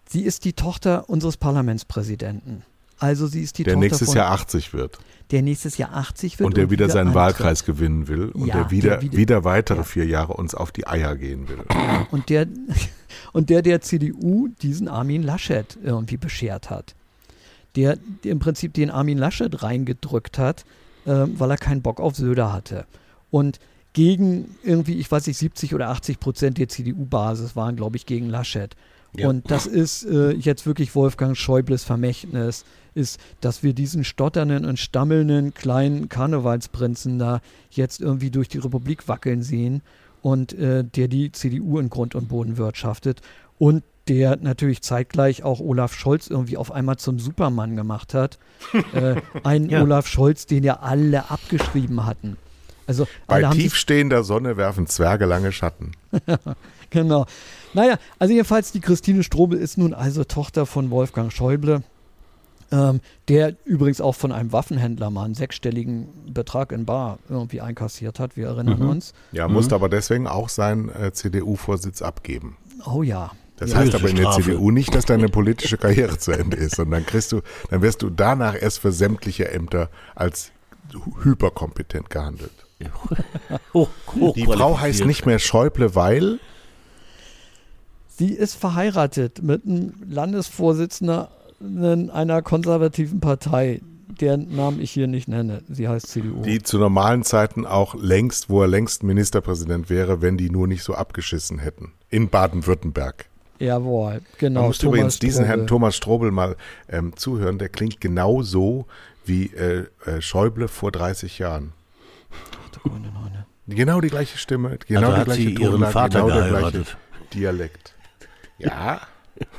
sie ist die Tochter unseres Parlamentspräsidenten. Also sie ist die Der Tochter nächstes von, Jahr 80 wird. der nächstes Jahr 80 wird Und der wieder seinen antritt. Wahlkreis gewinnen will. Und Ja, der wieder, der wieder- wieder weitere ja. vier Jahre uns auf die Eier gehen will. <clears throat> Und der, <laughs> und der der CDU diesen Armin Laschet irgendwie beschert hat. Der, der im Prinzip den Armin Laschet reingedrückt hat, ähm, weil er keinen Bock auf Söder hatte. Und gegen irgendwie, ich weiß nicht, 70 oder 80 Prozent der CDU-Basis waren, glaube ich, gegen Laschet. Ja. Und das ist äh, jetzt wirklich Wolfgang Schäubles Vermächtnis, ist, dass wir diesen stotternden und stammelnden kleinen Karnevalsprinzen da jetzt irgendwie durch die Republik wackeln sehen und äh, der die CDU in Grund und Boden wirtschaftet. Und der natürlich zeitgleich auch Olaf Scholz irgendwie auf einmal zum Supermann gemacht hat. <laughs> äh, ein ja. Olaf Scholz, den ja alle abgeschrieben hatten. Also Bei tiefstehender Sonne werfen Zwerge lange Schatten. <laughs> genau. Naja, also jedenfalls die Christine Strobel ist nun also Tochter von Wolfgang Schäuble, ähm, der übrigens auch von einem Waffenhändler mal einen sechsstelligen Betrag in Bar irgendwie einkassiert hat. Wir erinnern mhm. uns. Ja, musste mhm. aber deswegen auch seinen äh, CDU-Vorsitz abgeben. Oh ja. Das ja, heißt aber in der Strafe. CDU nicht, dass deine politische Karriere zu Ende ist, sondern kriegst du, dann wirst du danach erst für sämtliche Ämter als hyperkompetent gehandelt. hoch, <laughs> hoch Die Frau heißt nicht mehr Schäuble, weil sie ist verheiratet mit einem Landesvorsitzenden einer konservativen Partei, deren Namen ich hier nicht nenne. Sie heißt CDU. Die zu normalen Zeiten auch längst, wo er längst Ministerpräsident wäre, wenn die nur nicht so abgeschissen hätten. In Baden-Württemberg. Jawohl, genau. Man muss übrigens diesen Herrn Thomas Strobel mal ähm, zuhören. Der klingt genau so wie äh, äh, Schäuble vor 30 Jahren. Genau die gleiche Stimme, genau also die gleiche Tonlage, genau der gleiche Dialekt. Ja.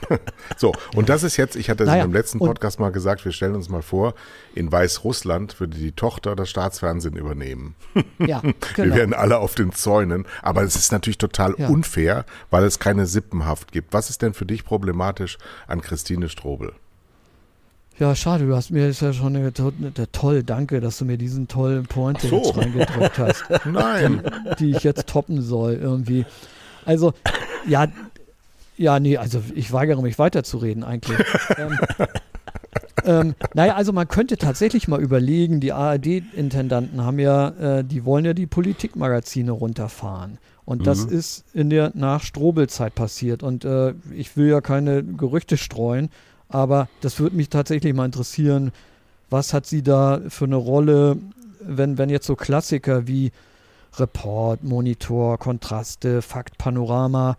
<laughs> so, und das ist jetzt, ich hatte es naja, im letzten Podcast mal gesagt, wir stellen uns mal vor, in Weißrussland würde die Tochter das Staatsfernsehen übernehmen. Ja, <laughs> genau. Wir wären alle auf den Zäunen, aber es ist natürlich total ja. unfair, weil es keine Sippenhaft gibt. Was ist denn für dich problematisch an Christine Strobel? Ja, schade, du hast mir jetzt ja schon eine, eine, toll, danke, dass du mir diesen tollen Pointe so. jetzt reingedrückt hast. <laughs> Nein. Die, die ich jetzt toppen soll irgendwie. Also, ja, ja, nee, also ich weigere mich weiterzureden eigentlich. <laughs> ähm, ähm, naja, also man könnte tatsächlich mal überlegen, die ARD-Intendanten haben ja, äh, die wollen ja die Politikmagazine runterfahren. Und mhm. das ist in der Nach-Strobel-Zeit passiert. Und äh, ich will ja keine Gerüchte streuen, aber das würde mich tatsächlich mal interessieren, was hat sie da für eine Rolle, wenn, wenn jetzt so Klassiker wie Report, Monitor, Kontraste, Fakt, Panorama,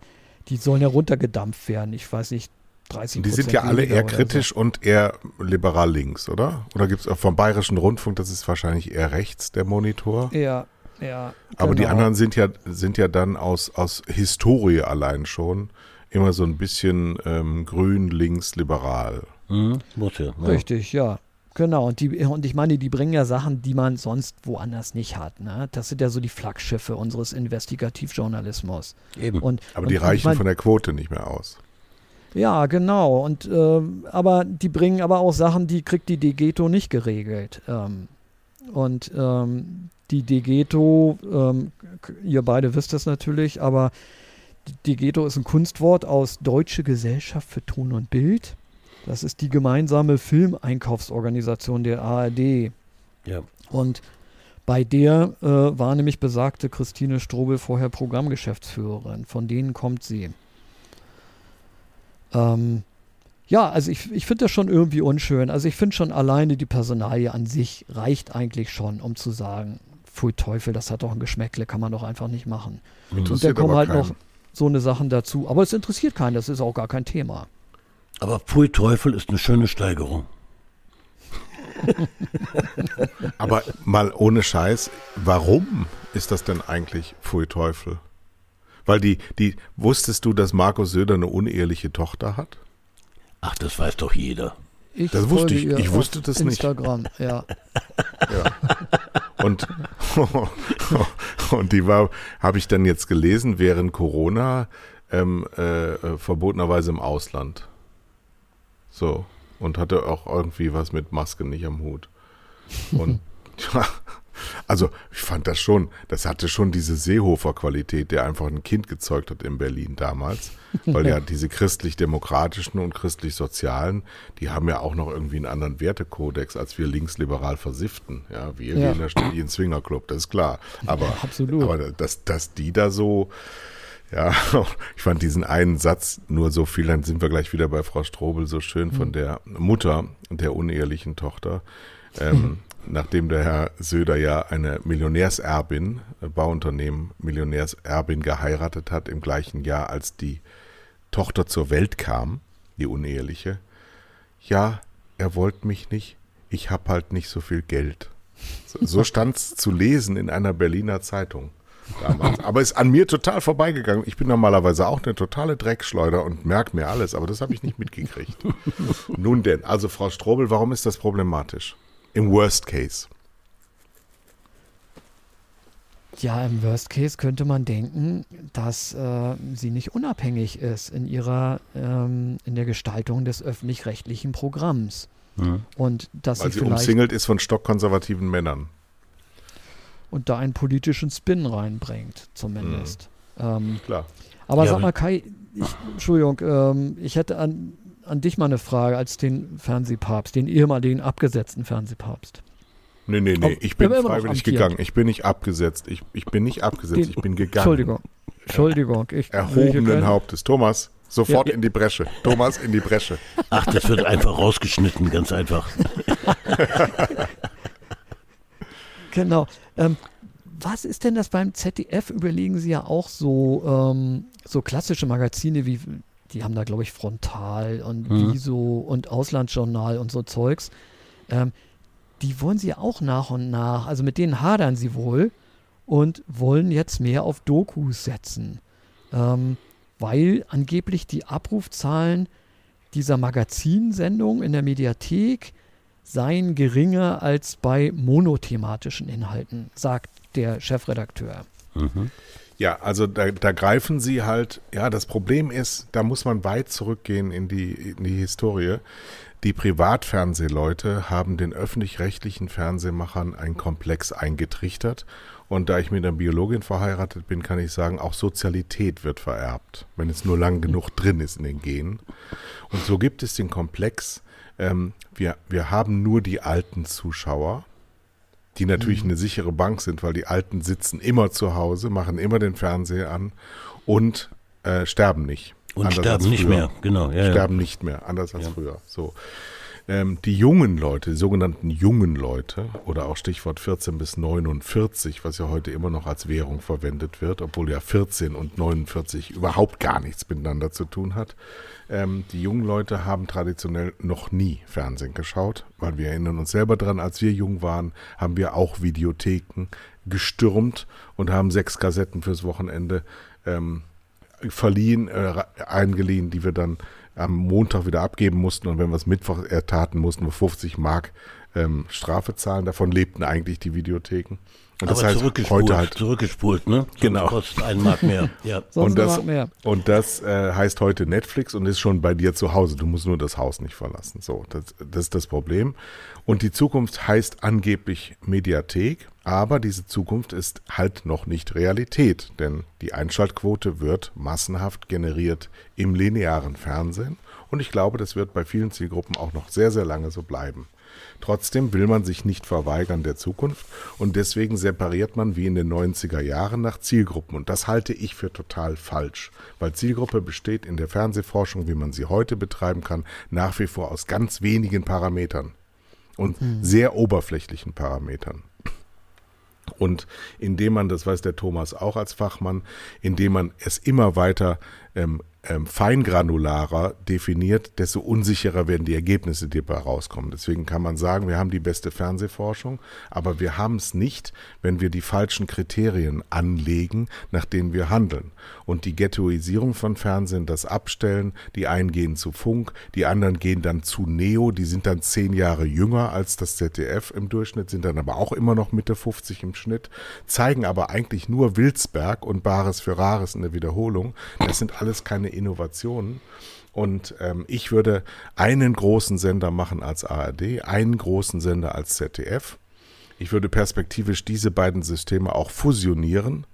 die sollen ja runtergedampft werden. Ich weiß nicht, 30 Die sind ja alle eher kritisch so. und eher liberal links, oder? Oder gibt es auch vom Bayerischen Rundfunk, das ist wahrscheinlich eher rechts, der Monitor? Ja, ja. Aber genau. die anderen sind ja, sind ja dann aus, aus Historie allein schon immer so ein bisschen ähm, grün, links, liberal. Mhm, muss ja, ja. Richtig, ja. Genau, und, die, und ich meine, die bringen ja Sachen, die man sonst woanders nicht hat. Ne? Das sind ja so die Flaggschiffe unseres Investigativjournalismus. Eben. Und, aber und, die reichen ich mein, von der Quote nicht mehr aus. Ja, genau. Und äh, aber die bringen aber auch Sachen, die kriegt die Degeto nicht geregelt. Ähm, und ähm, die Degeto, ähm, ihr beide wisst es natürlich, aber die Degeto ist ein Kunstwort aus Deutsche Gesellschaft für Ton und Bild. Das ist die gemeinsame Filmeinkaufsorganisation der ARD. Ja. Und bei der äh, war nämlich besagte Christine Strobel vorher Programmgeschäftsführerin. Von denen kommt sie. Ähm, ja, also ich, ich finde das schon irgendwie unschön. Also ich finde schon alleine die Personalie an sich reicht eigentlich schon, um zu sagen, pfui Teufel, das hat doch ein Geschmäckle, kann man doch einfach nicht machen. Und dann kommen halt keinen. noch so eine Sachen dazu. Aber es interessiert keinen, das ist auch gar kein Thema. Aber Pfui Teufel ist eine schöne Steigerung. <laughs> Aber mal ohne Scheiß, warum ist das denn eigentlich Pfui Teufel? Weil die, die, wusstest du, dass Markus Söder eine uneheliche Tochter hat? Ach, das weiß doch jeder. Ich das wusste ich. Ich wusste das Instagram, nicht. Instagram, ja. ja. Und, <laughs> und die war, habe ich dann jetzt gelesen, während Corona ähm, äh, verbotenerweise im Ausland. So. Und hatte auch irgendwie was mit Maske nicht am Hut. Und <laughs> ja, also ich fand das schon, das hatte schon diese Seehofer-Qualität, der einfach ein Kind gezeugt hat in Berlin damals. Weil ja <laughs> diese christlich-demokratischen und christlich-sozialen, die haben ja auch noch irgendwie einen anderen Wertekodex, als wir linksliberal versifften. Ja, wir ja. gehen da ständig in den Swingerclub, das ist klar. Aber, ja, aber dass, dass die da so ja, <laughs> ich fand diesen einen Satz nur so viel, dann sind wir gleich wieder bei Frau Strobel, so schön von mhm. der Mutter der unehelichen Tochter. Ähm, <laughs> nachdem der Herr Söder ja eine Millionärserbin, äh, Bauunternehmen Millionärserbin geheiratet hat im gleichen Jahr, als die Tochter zur Welt kam, die uneheliche. Ja, er wollte mich nicht, ich hab halt nicht so viel Geld. So, so <laughs> stand's zu lesen in einer Berliner Zeitung. Damals. Aber ist an mir total vorbeigegangen. Ich bin normalerweise auch eine totale Dreckschleuder und merke mir alles, aber das habe ich nicht mitgekriegt. <laughs> Nun denn, also Frau Strobel, warum ist das problematisch? Im Worst Case. Ja, im Worst Case könnte man denken, dass äh, sie nicht unabhängig ist in ihrer ähm, in der Gestaltung des öffentlich-rechtlichen Programms. Mhm. Und dass Weil sie, sie vielleicht umsingelt ist von stockkonservativen Männern. Und da einen politischen Spin reinbringt, zumindest. Ähm, Klar. aber Ja, sag mal, Kai, ich, Entschuldigung, ähm, ich hätte an, an dich mal eine Frage als den Fernsehpapst, den ehemaligen abgesetzten Fernsehpapst. Nee, nee, nee. Ich bin freiwillig gegangen. Ich bin nicht abgesetzt. Ich, ich bin nicht abgesetzt. Den- ich bin gegangen. Entschuldigung, Entschuldigung. Ich, Erhobenen Hauptes. Thomas, sofort Ja, ja. in die Bresche. Thomas, in die Bresche. Ach, das wird einfach rausgeschnitten, ganz einfach. <laughs> Genau. Ähm, was ist denn das beim ZDF? Überlegen Sie ja auch so, ähm, so klassische Magazine wie, die haben da, glaube ich, Frontal und Mhm. Wieso und Auslandsjournal und so Zeugs. Ähm, die wollen Sie ja auch nach und nach, also mit denen hadern Sie wohl und wollen jetzt mehr auf Dokus setzen. Ähm, weil angeblich die Abrufzahlen dieser Magazinsendung in der Mediathek seien geringer als bei monothematischen Inhalten, sagt der Chefredakteur. Mhm. Ja, also da, da greifen sie halt, ja, das Problem ist, da muss man weit zurückgehen in die, in die Historie. Die Privatfernsehleute haben den öffentlich-rechtlichen Fernsehmachern einen Komplex eingetrichtert. Und da ich mit einer Biologin verheiratet bin, kann ich sagen, auch Sozialität wird vererbt, wenn es nur lang genug drin ist in den Genen. Und so gibt es den Komplex, ähm, wir, wir haben nur die alten Zuschauer, die natürlich eine sichere Bank sind, weil die Alten sitzen immer zu Hause, machen immer den Fernseher an und äh, sterben nicht. Und Anders als sterben nicht mehr, genau. Ja, ja. sterben nicht mehr, anders als Ja. früher. So. Ähm, die jungen Leute, die sogenannten jungen Leute, oder auch Stichwort 14 bis 49, was ja heute immer noch als Währung verwendet wird, obwohl ja 14 und 49 überhaupt gar nichts miteinander zu tun hat. Ähm, die jungen Leute haben traditionell noch nie Fernsehen geschaut, weil wir erinnern uns selber dran, als wir jung waren, haben wir auch Videotheken gestürmt und haben sechs Kassetten fürs Wochenende ähm, verliehen, äh, eingeliehen, die wir dann am Montag wieder abgeben mussten und wenn wir es Mittwoch ertaten, mussten wir 50 Mark ähm, Strafe zahlen. Davon lebten eigentlich die Videotheken. Und das Aber heißt zurückgespult, heute halt zurückgespult, ne? Sonst Genau. Kostet einen Mark mehr. <laughs> Ja. Sonst und das, noch mehr. und das äh, heißt heute Netflix und ist schon bei dir zu Hause. Du musst nur das Haus nicht verlassen. So, das, das ist das Problem. Und die Zukunft heißt angeblich Mediathek, aber diese Zukunft ist halt noch nicht Realität, denn die Einschaltquote wird massenhaft generiert im linearen Fernsehen. Und ich glaube, das wird bei vielen Zielgruppen auch noch sehr, sehr lange so bleiben. Trotzdem will man sich nicht verweigern der Zukunft. Und deswegen separiert man wie in den 90er Jahren nach Zielgruppen. Und das halte ich für total falsch, weil Zielgruppe besteht in der Fernsehforschung, wie man sie heute betreiben kann, nach wie vor aus ganz wenigen Parametern und sehr oberflächlichen Parametern. Und indem man, das weiß der Thomas auch als Fachmann, indem man es immer weiter ähm, ähm, feingranularer definiert, desto unsicherer werden die Ergebnisse, die dabei rauskommen. Deswegen kann man sagen, wir haben die beste Fernsehforschung, aber wir haben es nicht, wenn wir die falschen Kriterien anlegen, nach denen wir handeln. Und die Ghettoisierung von Fernsehen, das Abstellen, die einen gehen zu Funk, die anderen gehen dann zu Neo, die sind dann zehn Jahre jünger als das ZDF im Durchschnitt, sind dann aber auch immer noch Mitte 50 im Schnitt, zeigen aber eigentlich nur Wilsberg und Bares für Rares in der Wiederholung. Das sind alles keine Innovationen. Und ähm, ich würde einen großen Sender machen als ARD, einen großen Sender als ZDF. Ich würde perspektivisch diese beiden Systeme auch fusionieren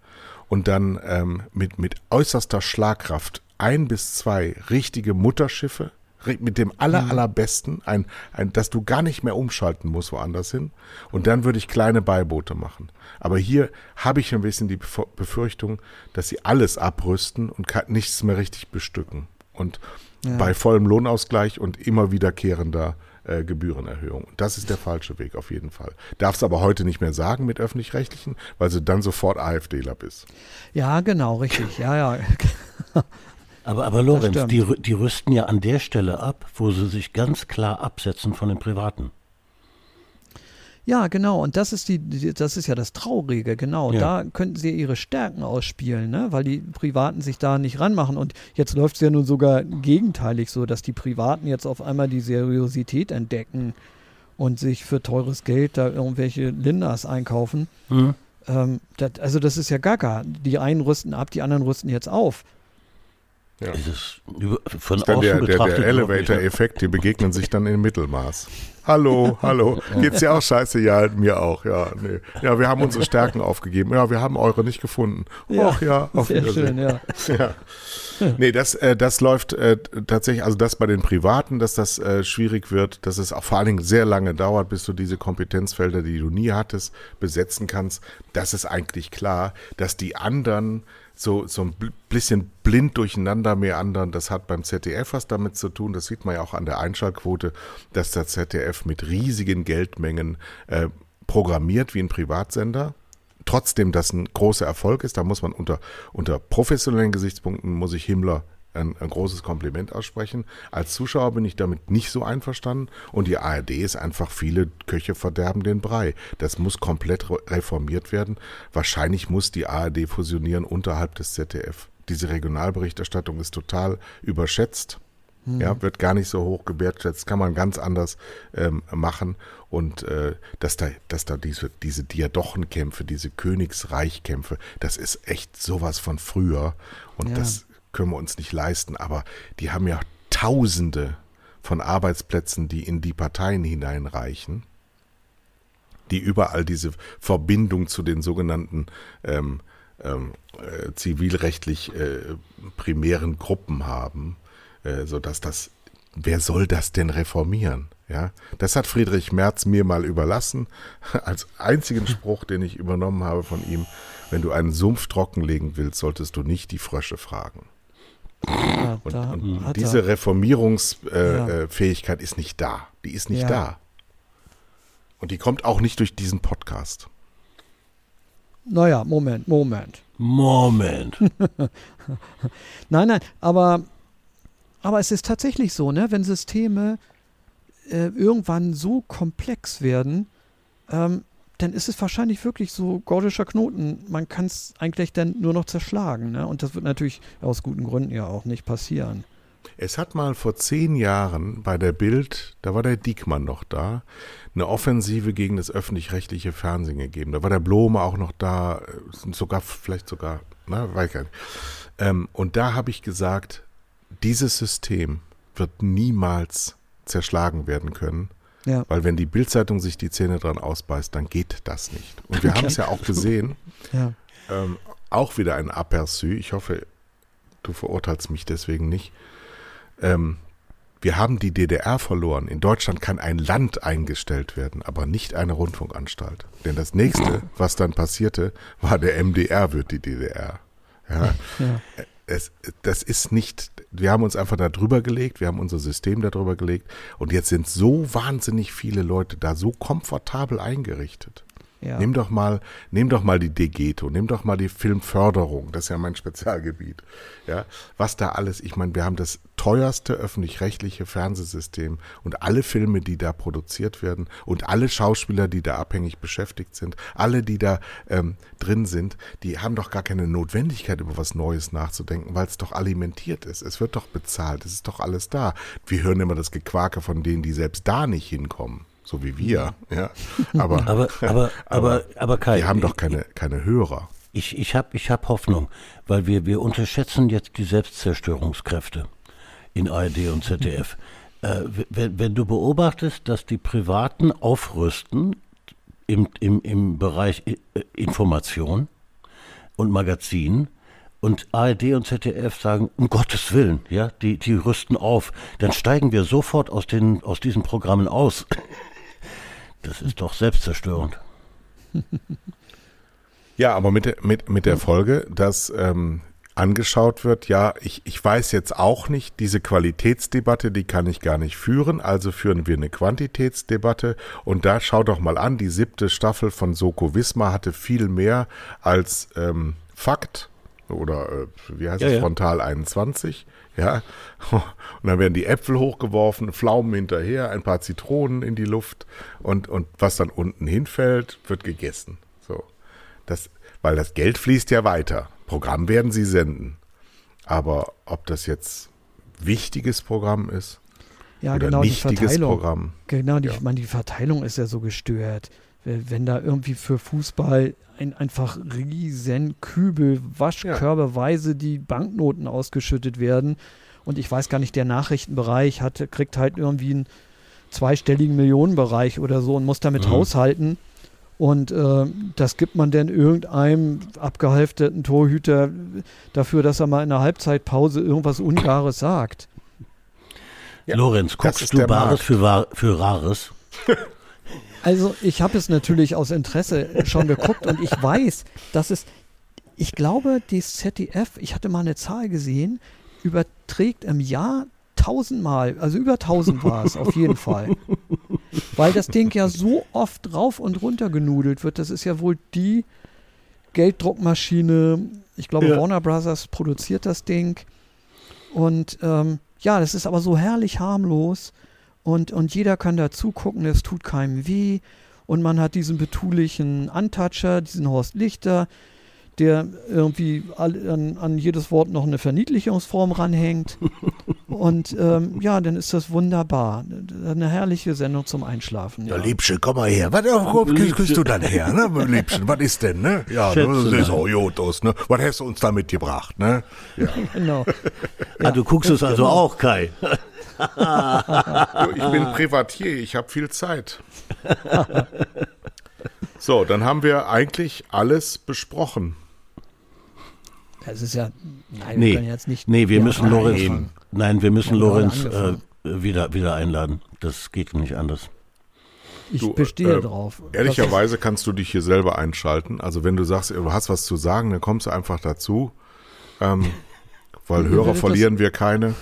und dann ähm, mit, mit äußerster Schlagkraft ein bis zwei richtige Mutterschiffe mit dem aller, allerbesten, ein, ein, dass du gar nicht mehr umschalten musst woanders hin. Und dann würde ich kleine Beiboote machen. Aber hier habe ich ein bisschen die Bef- Befürchtung, dass sie alles abrüsten und nichts mehr richtig bestücken. Und Ja. bei vollem Lohnausgleich und immer wiederkehrender äh, Gebührenerhöhung. Das ist der falsche Weg auf jeden Fall. Darfst aber heute nicht mehr sagen mit öffentlich-rechtlichen, weil du dann sofort AfDler bist. Ja, genau, richtig. Ja, ja. <laughs> Aber, aber Lorenz, die, die rüsten ja an der Stelle ab, wo sie sich ganz klar absetzen von den Privaten. Ja, genau. Und das ist die, die das ist ja das Traurige, genau. Ja. Da könnten sie ihre Stärken ausspielen, ne? weil die Privaten sich da nicht ranmachen. Und jetzt läuft es ja nun sogar gegenteilig so, dass die Privaten jetzt auf einmal die Seriosität entdecken und sich für teures Geld da irgendwelche Linders einkaufen. Mhm. Ähm, das, also das ist ja gaga. Die einen rüsten ab, die anderen rüsten jetzt auf. Ja. Es ist über, von Das ist dann außen der, der, betrachtet. der Elevator-Effekt, die begegnen sich dann im Mittelmaß. Hallo, hallo. Geht's dir auch scheiße? Ja, mir auch. Ja, nee. Ja, wir haben unsere Stärken aufgegeben. Ja, wir haben eure nicht gefunden. Ja, Och ja, auf Sehr Wiedersehen. schön, ja. <laughs> Ja. Nee, das, äh, das läuft äh, tatsächlich, also das bei den Privaten, dass das äh, schwierig wird, dass es auch vor allen Dingen sehr lange dauert, bis du diese Kompetenzfelder, die du nie hattest, besetzen kannst. Das ist eigentlich klar, dass die anderen so, so ein bisschen blind durcheinander meandern. Das hat beim ZDF was damit zu tun. Das sieht man ja auch an der Einschaltquote, dass der ZDF mit riesigen Geldmengen äh, programmiert wie ein Privatsender trotzdem das ein großer Erfolg ist, da muss man unter, unter professionellen Gesichtspunkten, muss ich Himmler ein, ein großes Kompliment aussprechen. Als Zuschauer bin ich damit nicht so einverstanden und die ARD ist einfach, viele Köche verderben den Brei. Das muss komplett re- reformiert werden. Wahrscheinlich muss die ARD fusionieren unterhalb des ZDF. Diese Regionalberichterstattung ist total überschätzt. Ja, wird gar nicht so hoch gewertschätzt, kann man ganz anders ähm, machen. Und äh, dass da, dass da diese, diese Diadochenkämpfe, diese Königsreichkämpfe, das ist echt sowas von früher. Und Ja. das können wir uns nicht leisten. Aber die haben ja Tausende von Arbeitsplätzen, die in die Parteien hineinreichen, die überall diese Verbindung zu den sogenannten ähm, ähm, äh, zivilrechtlich äh, primären Gruppen haben, äh, sodass das, wer soll das denn reformieren? Ja, das hat Friedrich Merz mir mal überlassen, <laughs> als einzigen Spruch, den ich übernommen habe von ihm. Wenn du einen Sumpf trockenlegen willst, solltest du nicht die Frösche fragen. Ja, Und, und diese er, Reformierungsfähigkeit äh, Ja. äh, ist nicht da. Die ist nicht Ja. da. Und die kommt auch nicht durch diesen Podcast. naja, Moment, Moment. Moment. <laughs> Nein, nein, aber, aber es ist tatsächlich so, ne, wenn Systeme äh, irgendwann so komplex werden, ähm, dann ist es wahrscheinlich wirklich so gordischer Knoten. Man kann es eigentlich dann nur noch zerschlagen. Ne? Und das wird natürlich aus guten Gründen ja auch nicht passieren. Es hat mal vor zehn Jahren bei der Bild, da war der Diekmann noch da, eine Offensive gegen das öffentlich-rechtliche Fernsehen gegeben. Da war der Blome auch noch da, äh, sogar, vielleicht sogar, na, weiß ich gar nicht. Ähm, und da habe ich gesagt, dieses System wird niemals zerschlagen werden können. Ja. Weil wenn die Bildzeitung sich die Zähne dran ausbeißt, dann geht das nicht. Und wir haben es ja auch gesehen, Ja. ähm, auch wieder ein Aperçu. Ich hoffe, du verurteilst mich deswegen nicht. Ähm, wir haben die DDR verloren. In Deutschland kann ein Land eingestellt werden, aber nicht eine Rundfunkanstalt. Denn das nächste, was dann passierte, war der MDR wird die DDR. Ja, Ja. Es, das ist nicht, wir haben uns einfach da drüber gelegt, wir haben unser System da drüber gelegt und jetzt sind so wahnsinnig viele Leute da so komfortabel eingerichtet. Ja. Nimm doch mal, nimm doch mal die Degeto, nimm doch mal die Filmförderung, das ist ja mein <laughs> Spezialgebiet. Ja, was da alles, ich meine, wir haben das teuerste öffentlich-rechtliche Fernsehsystem und alle Filme, die da produziert werden und alle Schauspieler, die da abhängig beschäftigt sind, alle, die da ähm, drin sind, die haben doch gar keine Notwendigkeit, über was Neues nachzudenken, weil es doch alimentiert ist. Es wird doch bezahlt, es ist doch alles da. Wir hören immer das Gequake von denen, die selbst da nicht hinkommen. So wie wir, ja. Aber, <laughs> Aber, <laughs> aber, aber, aber Kai, die haben doch keine, keine Hörer. Ich, ich habe ich hab Hoffnung, weil wir, wir unterschätzen jetzt die Selbstzerstörungskräfte in ARD und ZDF. <laughs> Äh, wenn, wenn du beobachtest, dass die Privaten aufrüsten im, im, im Bereich äh, Information und Magazin und ARD und ZDF sagen, um Gottes Willen, ja, die, die rüsten auf, dann steigen wir sofort aus, den, aus diesen Programmen aus. Das ist doch selbstzerstörend. <laughs> Ja, aber mit, der- mit, mit der Folge, dass ähm, angeschaut wird, ja, ich, ich weiß jetzt auch nicht, diese Qualitätsdebatte, die kann ich gar nicht führen, also führen wir eine Quantitätsdebatte und da schau doch mal an, die siebte Staffel von Soko Wismar hatte viel mehr als ähm, Fakt oder äh, wie heißt Ja, es, ja. Frontal 21. Ja, <laughs> und dann werden die Äpfel hochgeworfen, Pflaumen hinterher, ein paar Zitronen in die Luft und, und was dann unten hinfällt, wird gegessen. So. Das, weil das Geld fließt ja weiter. Programm werden sie senden. Aber ob das jetzt wichtiges Programm ist Ja, oder genau, die nichtiges Verteilung. Programm. Genau, die, Ja. ich meine, die Verteilung ist ja so gestört. Wenn wenn da irgendwie für Fußball ein, einfach riesen Kübel, waschkörbeweise die Banknoten ausgeschüttet werden und ich weiß gar nicht, der Nachrichtenbereich hat, kriegt halt irgendwie einen zweistelligen Millionenbereich oder so und muss damit Mhm. haushalten. Und äh, das gibt man dann irgendeinem abgehalfterten Torhüter dafür, dass er mal in der Halbzeitpause irgendwas Ungares sagt. Ja, Lorenz, guckst du Bares für, für Rares? <laughs> Also ich habe es natürlich aus Interesse schon geguckt und ich weiß, dass es, ich glaube, die ZDF, ich hatte mal eine Zahl gesehen, überträgt im Jahr tausendmal, also über tausend war es auf jeden Fall. Weil das Ding ja so oft rauf und runter genudelt wird. Das ist ja wohl die Gelddruckmaschine. Ich glaube, Ja. Warner Brothers produziert das Ding. Und ähm, ja, das ist aber so herrlich harmlos. Und, und jeder kann da zugucken, es tut keinem weh. Und man hat diesen betulichen Untoucher, diesen Horst Lichter, der irgendwie an, an jedes Wort noch eine Verniedlichungsform ranhängt. <laughs> Und ähm, ja, dann ist das wunderbar. Eine herrliche Sendung zum Einschlafen. Ja, Ja. Liebchen, komm mal her. Was kriegst, du dann her, ne? <laughs> Liebchen, was ist denn, ne? Ja, Schätze das ist mal. auch Jotos, ne? Was hast du uns da mitgebracht, ne? Ja. <laughs> Genau. ah, du guckst es also auch, Kai. Ich bin Privatier, ich habe viel Zeit. <laughs> So, dann haben wir eigentlich alles besprochen. Das ist ja. Nein, wir Nee, können jetzt nicht. nee, wir müssen Lorenz, anfangen. nein, wir müssen Wir Lorenz äh, angefangen. wieder, wieder einladen. Das geht nicht anders. Ich Du, bestehe äh, drauf. Ehrlicherweise kannst du dich hier selber einschalten. Also wenn du sagst, du hast was zu sagen, dann kommst du einfach dazu. Ähm, <laughs> weil Hörer verlieren wir keine.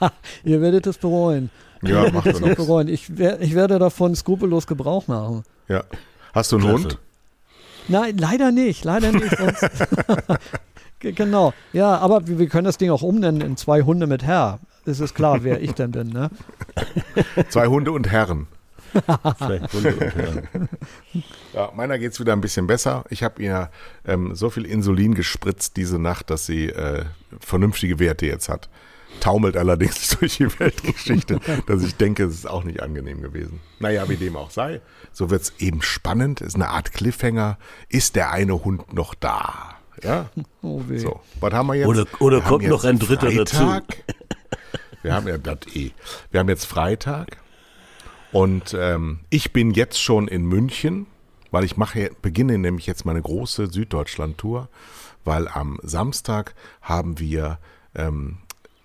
<laughs> Ihr werdet es bereuen. Ja, macht es bereuen. Ich, wer, ich werde davon skrupellos Gebrauch machen. Ja. Hast du einen Klasse. Hund? Nein, leider nicht. Leider nicht. <laughs> Genau. Ja, aber wir, wir können das Ding auch umnennen in zwei Hunde mit Herr. Es ist klar, wer ich denn bin, ne? <laughs> Zwei Hunde und Herren. Vielleicht Hunde und Herren. Ja, meiner geht's wieder ein bisschen besser. Ich habe ihr ähm, so viel Insulin gespritzt diese Nacht, dass sie äh, vernünftige Werte jetzt hat. Taumelt allerdings <laughs> durch die Weltgeschichte, dass ich denke, es ist auch nicht angenehm gewesen. Naja, wie dem auch sei. So wird's eben spannend, ist eine Art Cliffhanger. Ist der eine Hund noch da? Ja, Oh weh. so. Was haben wir jetzt? Oder- oder Wir kommt noch ein Dritter dazu. Freitag. Wir haben ja das eh. Wir haben jetzt Freitag. Und ähm, ich bin jetzt schon in München, weil ich mache, beginne nämlich jetzt meine große Süddeutschland-Tour, weil am Samstag haben wir ähm,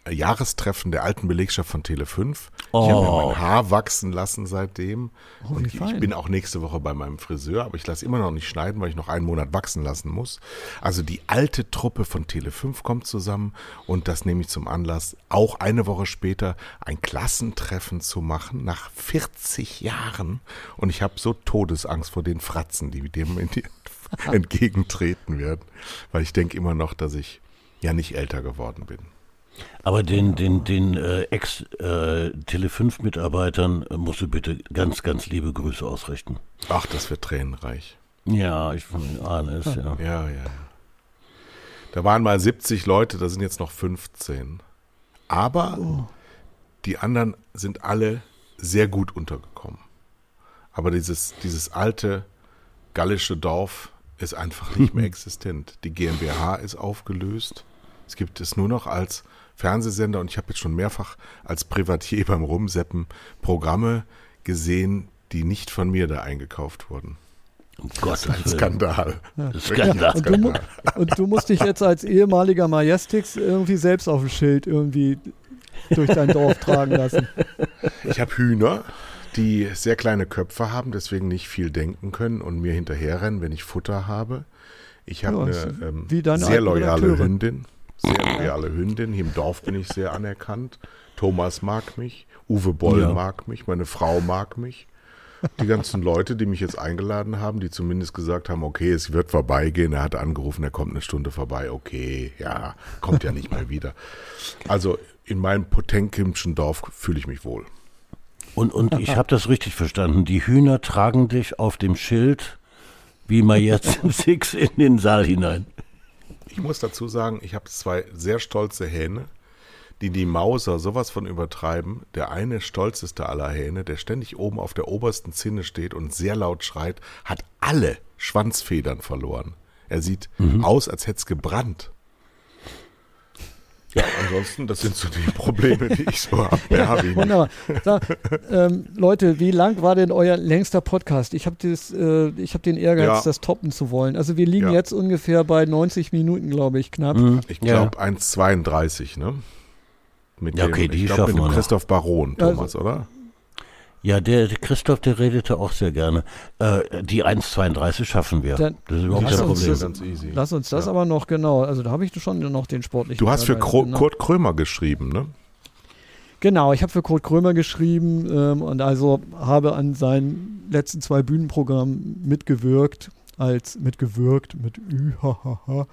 Jahrestreffen der alten Belegschaft von Tele5. Ich habe mir Oh. mein Haar wachsen lassen seitdem. Oh, und ich fein. bin auch nächste Woche bei meinem Friseur, aber ich lasse immer noch nicht schneiden, weil ich noch einen Monat wachsen lassen muss. Also die alte Truppe von Tele5 kommt zusammen und das nehme ich zum Anlass, auch eine Woche später ein Klassentreffen zu machen, nach 40 Jahren. Und ich habe so Todesangst vor den Fratzen, die dem <laughs> entgegentreten werden, weil ich denke immer noch, dass ich ja nicht älter geworden bin. Aber den, den, den äh, Ex-Tele5-Mitarbeitern äh, musst du bitte ganz, ganz liebe Grüße ausrichten. Ach, das wird tränenreich. Ja, ich ahne es, ja. Ja, ja, ja. Da waren mal 70 Leute, da sind jetzt noch 15. Aber die anderen sind alle sehr gut untergekommen. Aber dieses, dieses alte gallische Dorf ist einfach nicht mehr <laughs> existent. Die GmbH ist aufgelöst. Es gibt es nur noch als Fernsehsender und ich habe jetzt schon mehrfach als Privatier <laughs> beim Rumseppen Programme gesehen, die nicht von mir da eingekauft wurden. Um Gottes ist ein Willen. Skandal. <laughs> Skandal. Und du, und du musst dich jetzt als ehemaliger Majestix irgendwie selbst auf dem Schild irgendwie durch dein Dorf tragen lassen. Ich habe Hühner, die sehr kleine Köpfe haben, deswegen nicht viel denken können und mir hinterherrennen, wenn ich Futter habe. Ich habe Ja, eine ähm, sehr loyale. Hündin. Sehr loyale Hündin. Hier im Dorf bin ich sehr anerkannt. Thomas mag mich. Uwe Boll Ja. mag mich. Meine Frau mag mich. Die ganzen Leute, die mich jetzt eingeladen haben, die zumindest gesagt haben, okay, es wird vorbeigehen. Er hat angerufen, er kommt eine Stunde vorbei. Okay, ja, kommt ja nicht mehr wieder. Also in meinem Potemkinschen Dorf fühle ich mich wohl. Und, und ich habe das richtig verstanden. Die Hühner tragen dich auf dem Schild, wie man jetzt Six in den Saal hinein. Ich muss dazu sagen, ich habe zwei sehr stolze Hähne, die die Mauser sowas von übertreiben. Der eine stolzeste aller Hähne, der ständig oben auf der obersten Zinne steht und sehr laut schreit, hat alle Schwanzfedern verloren. Er sieht mhm. aus, als hätte es gebrannt. Ja, ansonsten, das sind so die Probleme, die ich so habe. Ja, wunderbar. So, ähm, Leute, wie lang war denn euer längster Podcast? Ich habe äh, hab den Ehrgeiz, ja. das toppen zu wollen. Also wir liegen ja. jetzt ungefähr bei 90 Minuten, glaube ich, knapp. Mhm. Ich glaube ja. 1,32, ne? Mit ja, okay, dem, die ich glaub, mit dem Christoph Baron, Thomas, also, oder? Ja, der, der, Christoph, der redete auch sehr gerne. Äh, die 1,32 schaffen wir. Dann, das ist überhaupt kein Problem. Das, ganz easy. Lass uns das ja. aber noch genau. Also da habe ich schon noch den sportlichen. Du hast für Kro genau. Kurt Krömer geschrieben, ne? Genau, ich habe für Kurt Krömer geschrieben ähm, und also habe an seinen letzten zwei Bühnenprogrammen mitgewirkt, als mitgewirkt mit Ü, ha, ha, ha.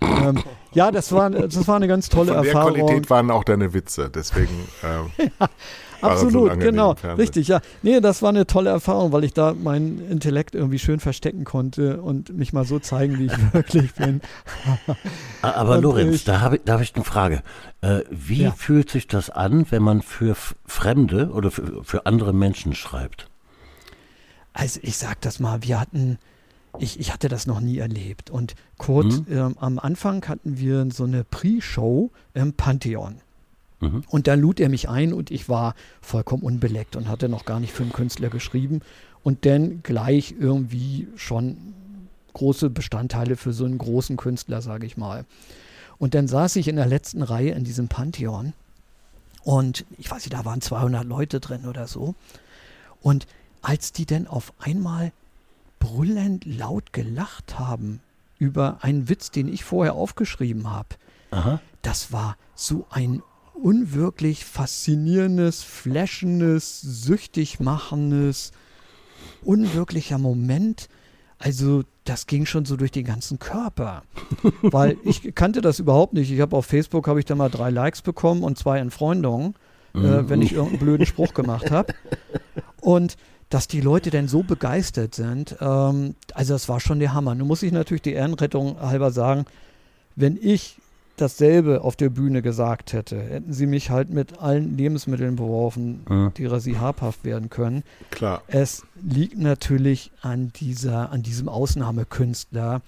ähm, ja, das war, das war eine ganz tolle Von der Erfahrung. Qualität waren auch deine Witze, deswegen. <laughs> Ähm, ja, Absolut, so genau. Richtig, ja. Nee, das war eine tolle Erfahrung, weil ich da meinen Intellekt irgendwie schön verstecken konnte und mich mal so zeigen, wie ich <laughs> wirklich bin. <laughs> Aber und Lorenz, ich, da habe ich, hab ich eine Frage. Äh, wie ja. fühlt sich das an, wenn man für Fremde oder für, für andere Menschen schreibt? Also ich sag das mal, wir hatten, ich, ich hatte das noch nie erlebt. Und Kurt, hm? ähm, am Anfang hatten wir so eine Pre-Show im Pantheon. Mhm. Und da lud er mich ein und ich war vollkommen unbeleckt und hatte noch gar nicht für einen Künstler geschrieben und dann gleich irgendwie schon große Bestandteile für so einen großen Künstler, sage ich mal. Und dann saß ich in der letzten Reihe in diesem Pantheon und ich weiß nicht, da waren 200 Leute drin oder so. Und als die dann auf einmal brüllend laut gelacht haben über einen Witz, den ich vorher aufgeschrieben habe, das war so ein unwirklich faszinierendes, flashendes, süchtig machendes, unwirklicher Moment. Also das ging schon so durch den ganzen Körper, <laughs> weil ich kannte das überhaupt nicht. Ich habe auf Facebook habe ich da mal drei Likes bekommen und zwei Entfreundungen, äh, mhm. wenn ich irgendeinen blöden Spruch gemacht habe. Und dass die Leute denn so begeistert sind, ähm, also das war schon der Hammer. Nun muss ich natürlich die Ehrenrettung halber sagen, wenn ich dasselbe auf der Bühne gesagt hätte, hätten sie mich halt mit allen Lebensmitteln beworfen, mhm. derer sie habhaft werden können. Klar. Es liegt natürlich an dieser, an diesem Ausnahmekünstler,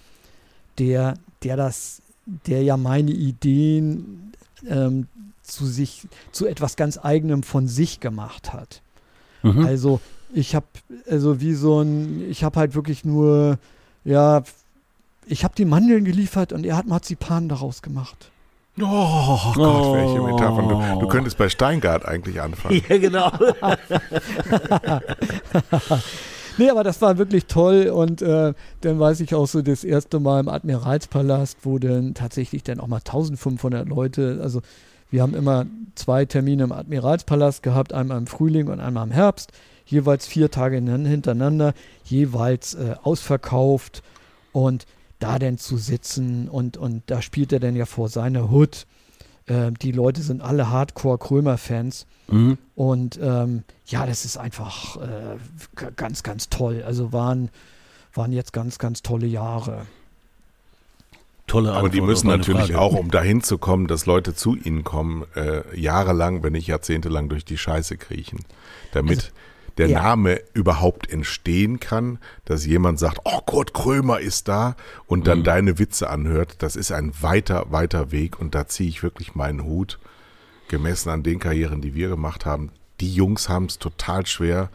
der, der das, der ja meine Ideen ähm, zu sich, zu etwas ganz eigenem von sich gemacht hat. Mhm. Also ich habe, also wie so ein, ich habe halt wirklich nur, ja, ich habe die Mandeln geliefert und er hat Marzipan daraus gemacht. Oh Gott, welche Metaphern. Du, du könntest bei Steingart eigentlich anfangen. Ja, genau. <laughs> nee, aber das war wirklich toll und äh, dann weiß ich auch so das erste Mal im Admiralspalast, wo dann tatsächlich dann auch mal 1500 Leute, also wir haben immer zwei Termine im Admiralspalast gehabt, einmal im Frühling und einmal im Herbst, jeweils vier Tage hintereinander, jeweils äh, ausverkauft und da denn zu sitzen und, und da spielt er dann ja vor seiner Hut. Äh, die Leute sind alle Hardcore-Krömer-Fans. Mhm. Und ähm, ja, das ist einfach äh, ganz, ganz toll. Also waren, waren jetzt ganz, ganz tolle Jahre. Tolle Aber die müssen natürlich Frage. auch, um dahin zu kommen, dass Leute zu ihnen kommen, äh, jahrelang, wenn nicht jahrzehntelang durch die Scheiße kriechen. Damit, also, der ja. Name überhaupt entstehen kann, dass jemand sagt, oh, Kurt Krömer ist da und dann mhm. deine Witze anhört. Das ist ein weiter, weiter Weg und da ziehe ich wirklich meinen Hut, gemessen an den Karrieren, die wir gemacht haben. Die Jungs haben es total schwer,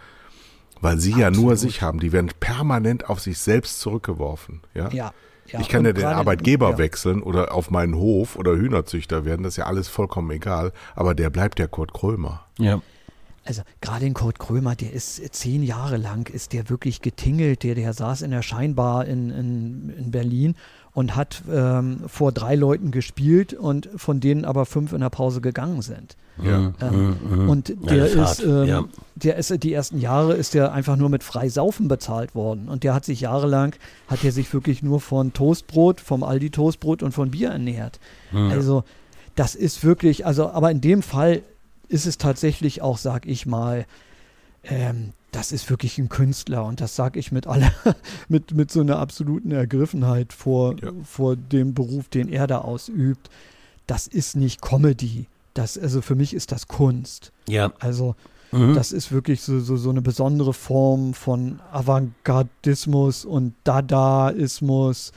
weil sie Absolut. ja nur sich haben. Die werden permanent auf sich selbst zurückgeworfen. Ja. ja. Ja, ich kann ja den Arbeitgeber ja. wechseln oder auf meinen Hof oder Hühnerzüchter werden, das ist ja alles vollkommen egal, aber der bleibt ja Kurt Krömer. Ja. Also gerade in Kurt Krömer, der ist zehn Jahre lang, ist der wirklich getingelt. Der, der saß in der Scheinbar in, in, in Berlin und hat ähm, vor drei Leuten gespielt und von denen aber fünf in der Pause gegangen sind. Ja. Ähm, mhm. Und der ja, ist, ähm, ja. der ist, die ersten Jahre ist der einfach nur mit Freisaufen bezahlt worden. Und der hat sich jahrelang, hat er sich wirklich nur von Toastbrot, vom Aldi Toastbrot und von Bier ernährt. Mhm. Also das ist wirklich, also, aber in dem Fall ist es tatsächlich auch, sag ich mal, ähm, das ist wirklich ein Künstler und das sage ich mit aller, <laughs> mit, mit so einer absoluten Ergriffenheit vor, ja. vor dem Beruf, den er da ausübt. Das ist nicht Comedy. Das, also für mich ist das Kunst. Ja. Also mhm. das ist wirklich so, so, so eine besondere Form von Avantgardismus und Dadaismus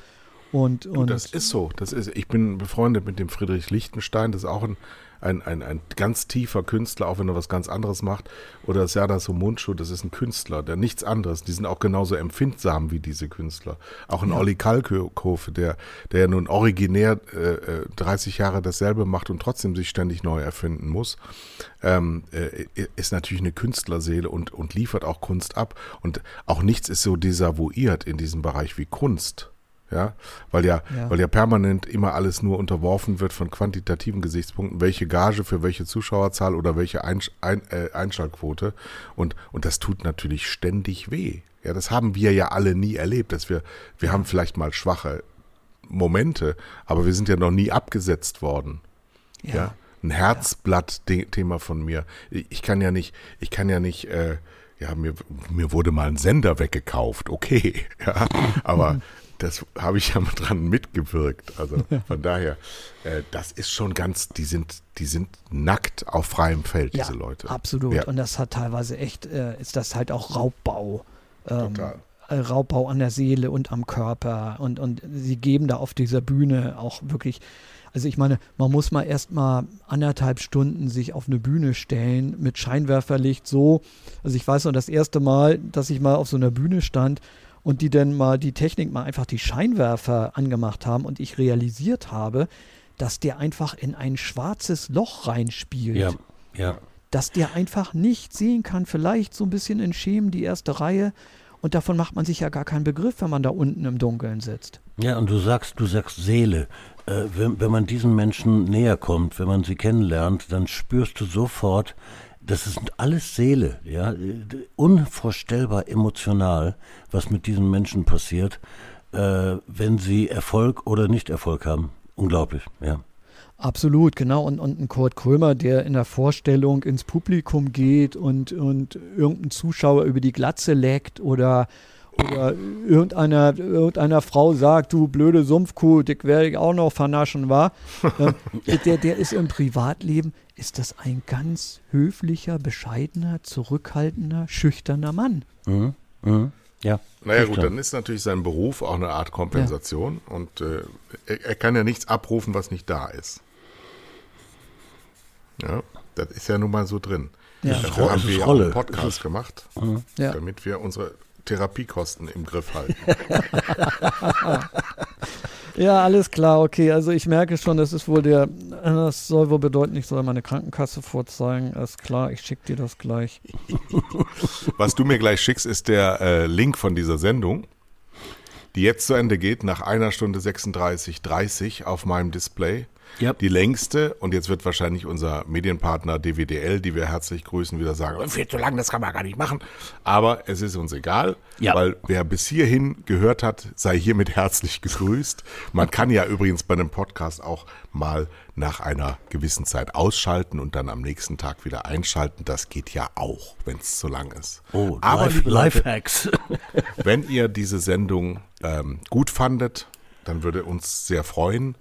und, und du, das ist so. Das ist, ich bin befreundet mit dem Friedrich Lichtenstein, das ist auch ein ein, ein, ein ganz tiefer Künstler, auch wenn er was ganz anderes macht. Oder Serdar Somuncu, das ist ein Künstler, der nichts anderes. Die sind auch genauso empfindsam wie diese Künstler. Auch ein ja. Olli Kalkofe, der, der ja nun originär äh, 30 äh, Jahre dasselbe macht und trotzdem sich ständig neu erfinden muss, ähm, äh, ist natürlich eine Künstlerseele und, und liefert auch Kunst ab. Und auch nichts ist so desavouiert in diesem Bereich wie Kunst ja, weil ja, ja, weil ja permanent immer alles nur unterworfen wird von quantitativen Gesichtspunkten, welche Gage für welche Zuschauerzahl oder welche Einsch ein, äh, Einschaltquote und und das tut natürlich ständig weh. Ja, das haben wir ja alle nie erlebt, dass wir wir haben vielleicht mal schwache Momente, aber wir sind ja noch nie abgesetzt worden. Ja, ja? ein Herzblatt-Thema von mir. Ich kann ja nicht, ich kann ja nicht äh, ja, mir, mir wurde mal ein Sender weggekauft, okay, <laughs> ja, aber <laughs> das habe ich ja mal <laughs> dran mitgewirkt. Also von daher, äh, das ist schon ganz, die sind, die sind nackt auf freiem Feld, ja, diese Leute. Absolut. Ja. Und das hat teilweise echt, äh, ist das halt auch Raubbau. Ähm, Total. Äh, Raubbau an der Seele und am Körper. Und, und sie geben da auf dieser Bühne auch wirklich, also ich meine, man muss mal erst mal anderthalb Stunden sich auf eine Bühne stellen mit Scheinwerferlicht so. Also ich weiß noch, das erste Mal, dass ich mal auf so einer Bühne stand und die dann mal die Technik mal einfach die Scheinwerfer angemacht haben und ich realisiert habe, dass der einfach in ein schwarzes Loch reinspielt. Ja, ja. Dass der einfach nicht sehen kann, vielleicht so ein bisschen in Schemen die erste Reihe. Und davon macht man sich ja gar keinen Begriff, wenn man da unten im Dunkeln sitzt. Ja, und du sagst, du sagst Seele. Äh, wenn, wenn man diesen Menschen näher kommt, wenn man sie kennenlernt, dann spürst du sofort, das ist alles Seele, ja, unvorstellbar emotional, was mit diesen Menschen passiert, äh, wenn sie Erfolg oder nicht Erfolg haben. Unglaublich, ja. Absolut, genau. Und, und ein Kurt Krömer, der in der Vorstellung ins Publikum geht und, und irgendein Zuschauer über die Glatze leckt oder oder irgendeiner, irgendeiner Frau sagt, du blöde Sumpfkuh, dick werde ich auch noch vernaschen, war. <laughs> äh, der, der ist im Privatleben, ist das ein ganz höflicher, bescheidener, zurückhaltender, schüchterner Mann. Mhm. Mhm. Ja. Naja gut, dann ist natürlich sein Beruf auch eine Art Kompensation ja. und äh, er, er, kann ja nichts abrufen, was nicht da ist. Ja, das ist ja nun mal so drin. Ja. Dafür haben wir ja auch einen Podcast gemacht, mhm. damit wir unsere Therapiekosten im Griff halten. <laughs> ja, alles klar, okay. Also ich merke schon, das ist wohl der, das soll wohl bedeuten, ich soll meine Krankenkasse vorzeigen. Alles klar, ich schicke dir das gleich. <laughs> Was du mir gleich schickst, ist der äh, Link von dieser Sendung, die jetzt zu Ende geht, nach einer Stunde 36,30 auf meinem Display. Yep. Die längste, und jetzt wird wahrscheinlich unser Medienpartner DWDL, die wir herzlich grüßen, wieder sagen, viel zu lang, das kann man gar nicht machen. Aber es ist uns egal, ja. weil wer bis hierhin gehört hat, sei hiermit herzlich gegrüßt. Man kann ja übrigens bei einem Podcast auch mal nach einer gewissen Zeit ausschalten und dann am nächsten Tag wieder einschalten. Das geht ja auch, wenn es zu lang ist. Oh, Aber Life, Lifehacks. wenn ihr diese Sendung ähm, gut fandet, dann würde uns sehr freuen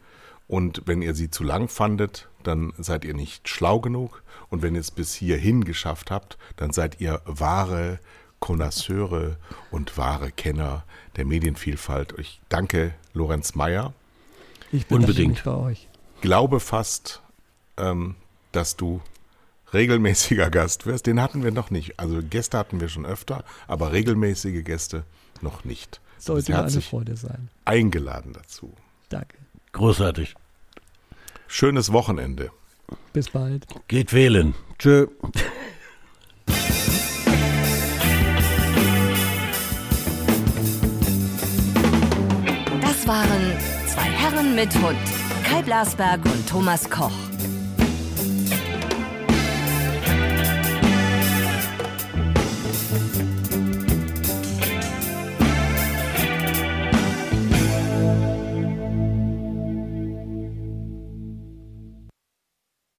und wenn ihr sie zu lang fandet, dann seid ihr nicht schlau genug. Und wenn ihr es bis hierhin geschafft habt, dann seid ihr wahre Konnoisseure und wahre Kenner der Medienvielfalt. Ich danke Lorenz Meyer. Ich bin unbedingt bei euch. Glaube fast, ähm, dass du regelmäßiger Gast wirst. Den hatten wir noch nicht. Also Gäste hatten wir schon öfter, aber regelmäßige Gäste noch nicht. Sollte eine Freude sein. Eingeladen dazu. Danke. Großartig. Schönes Wochenende. Bis bald. Geht wählen. Tschö. Das waren zwei Herren mit Hund. Kai Blasberg und Thomas Koch.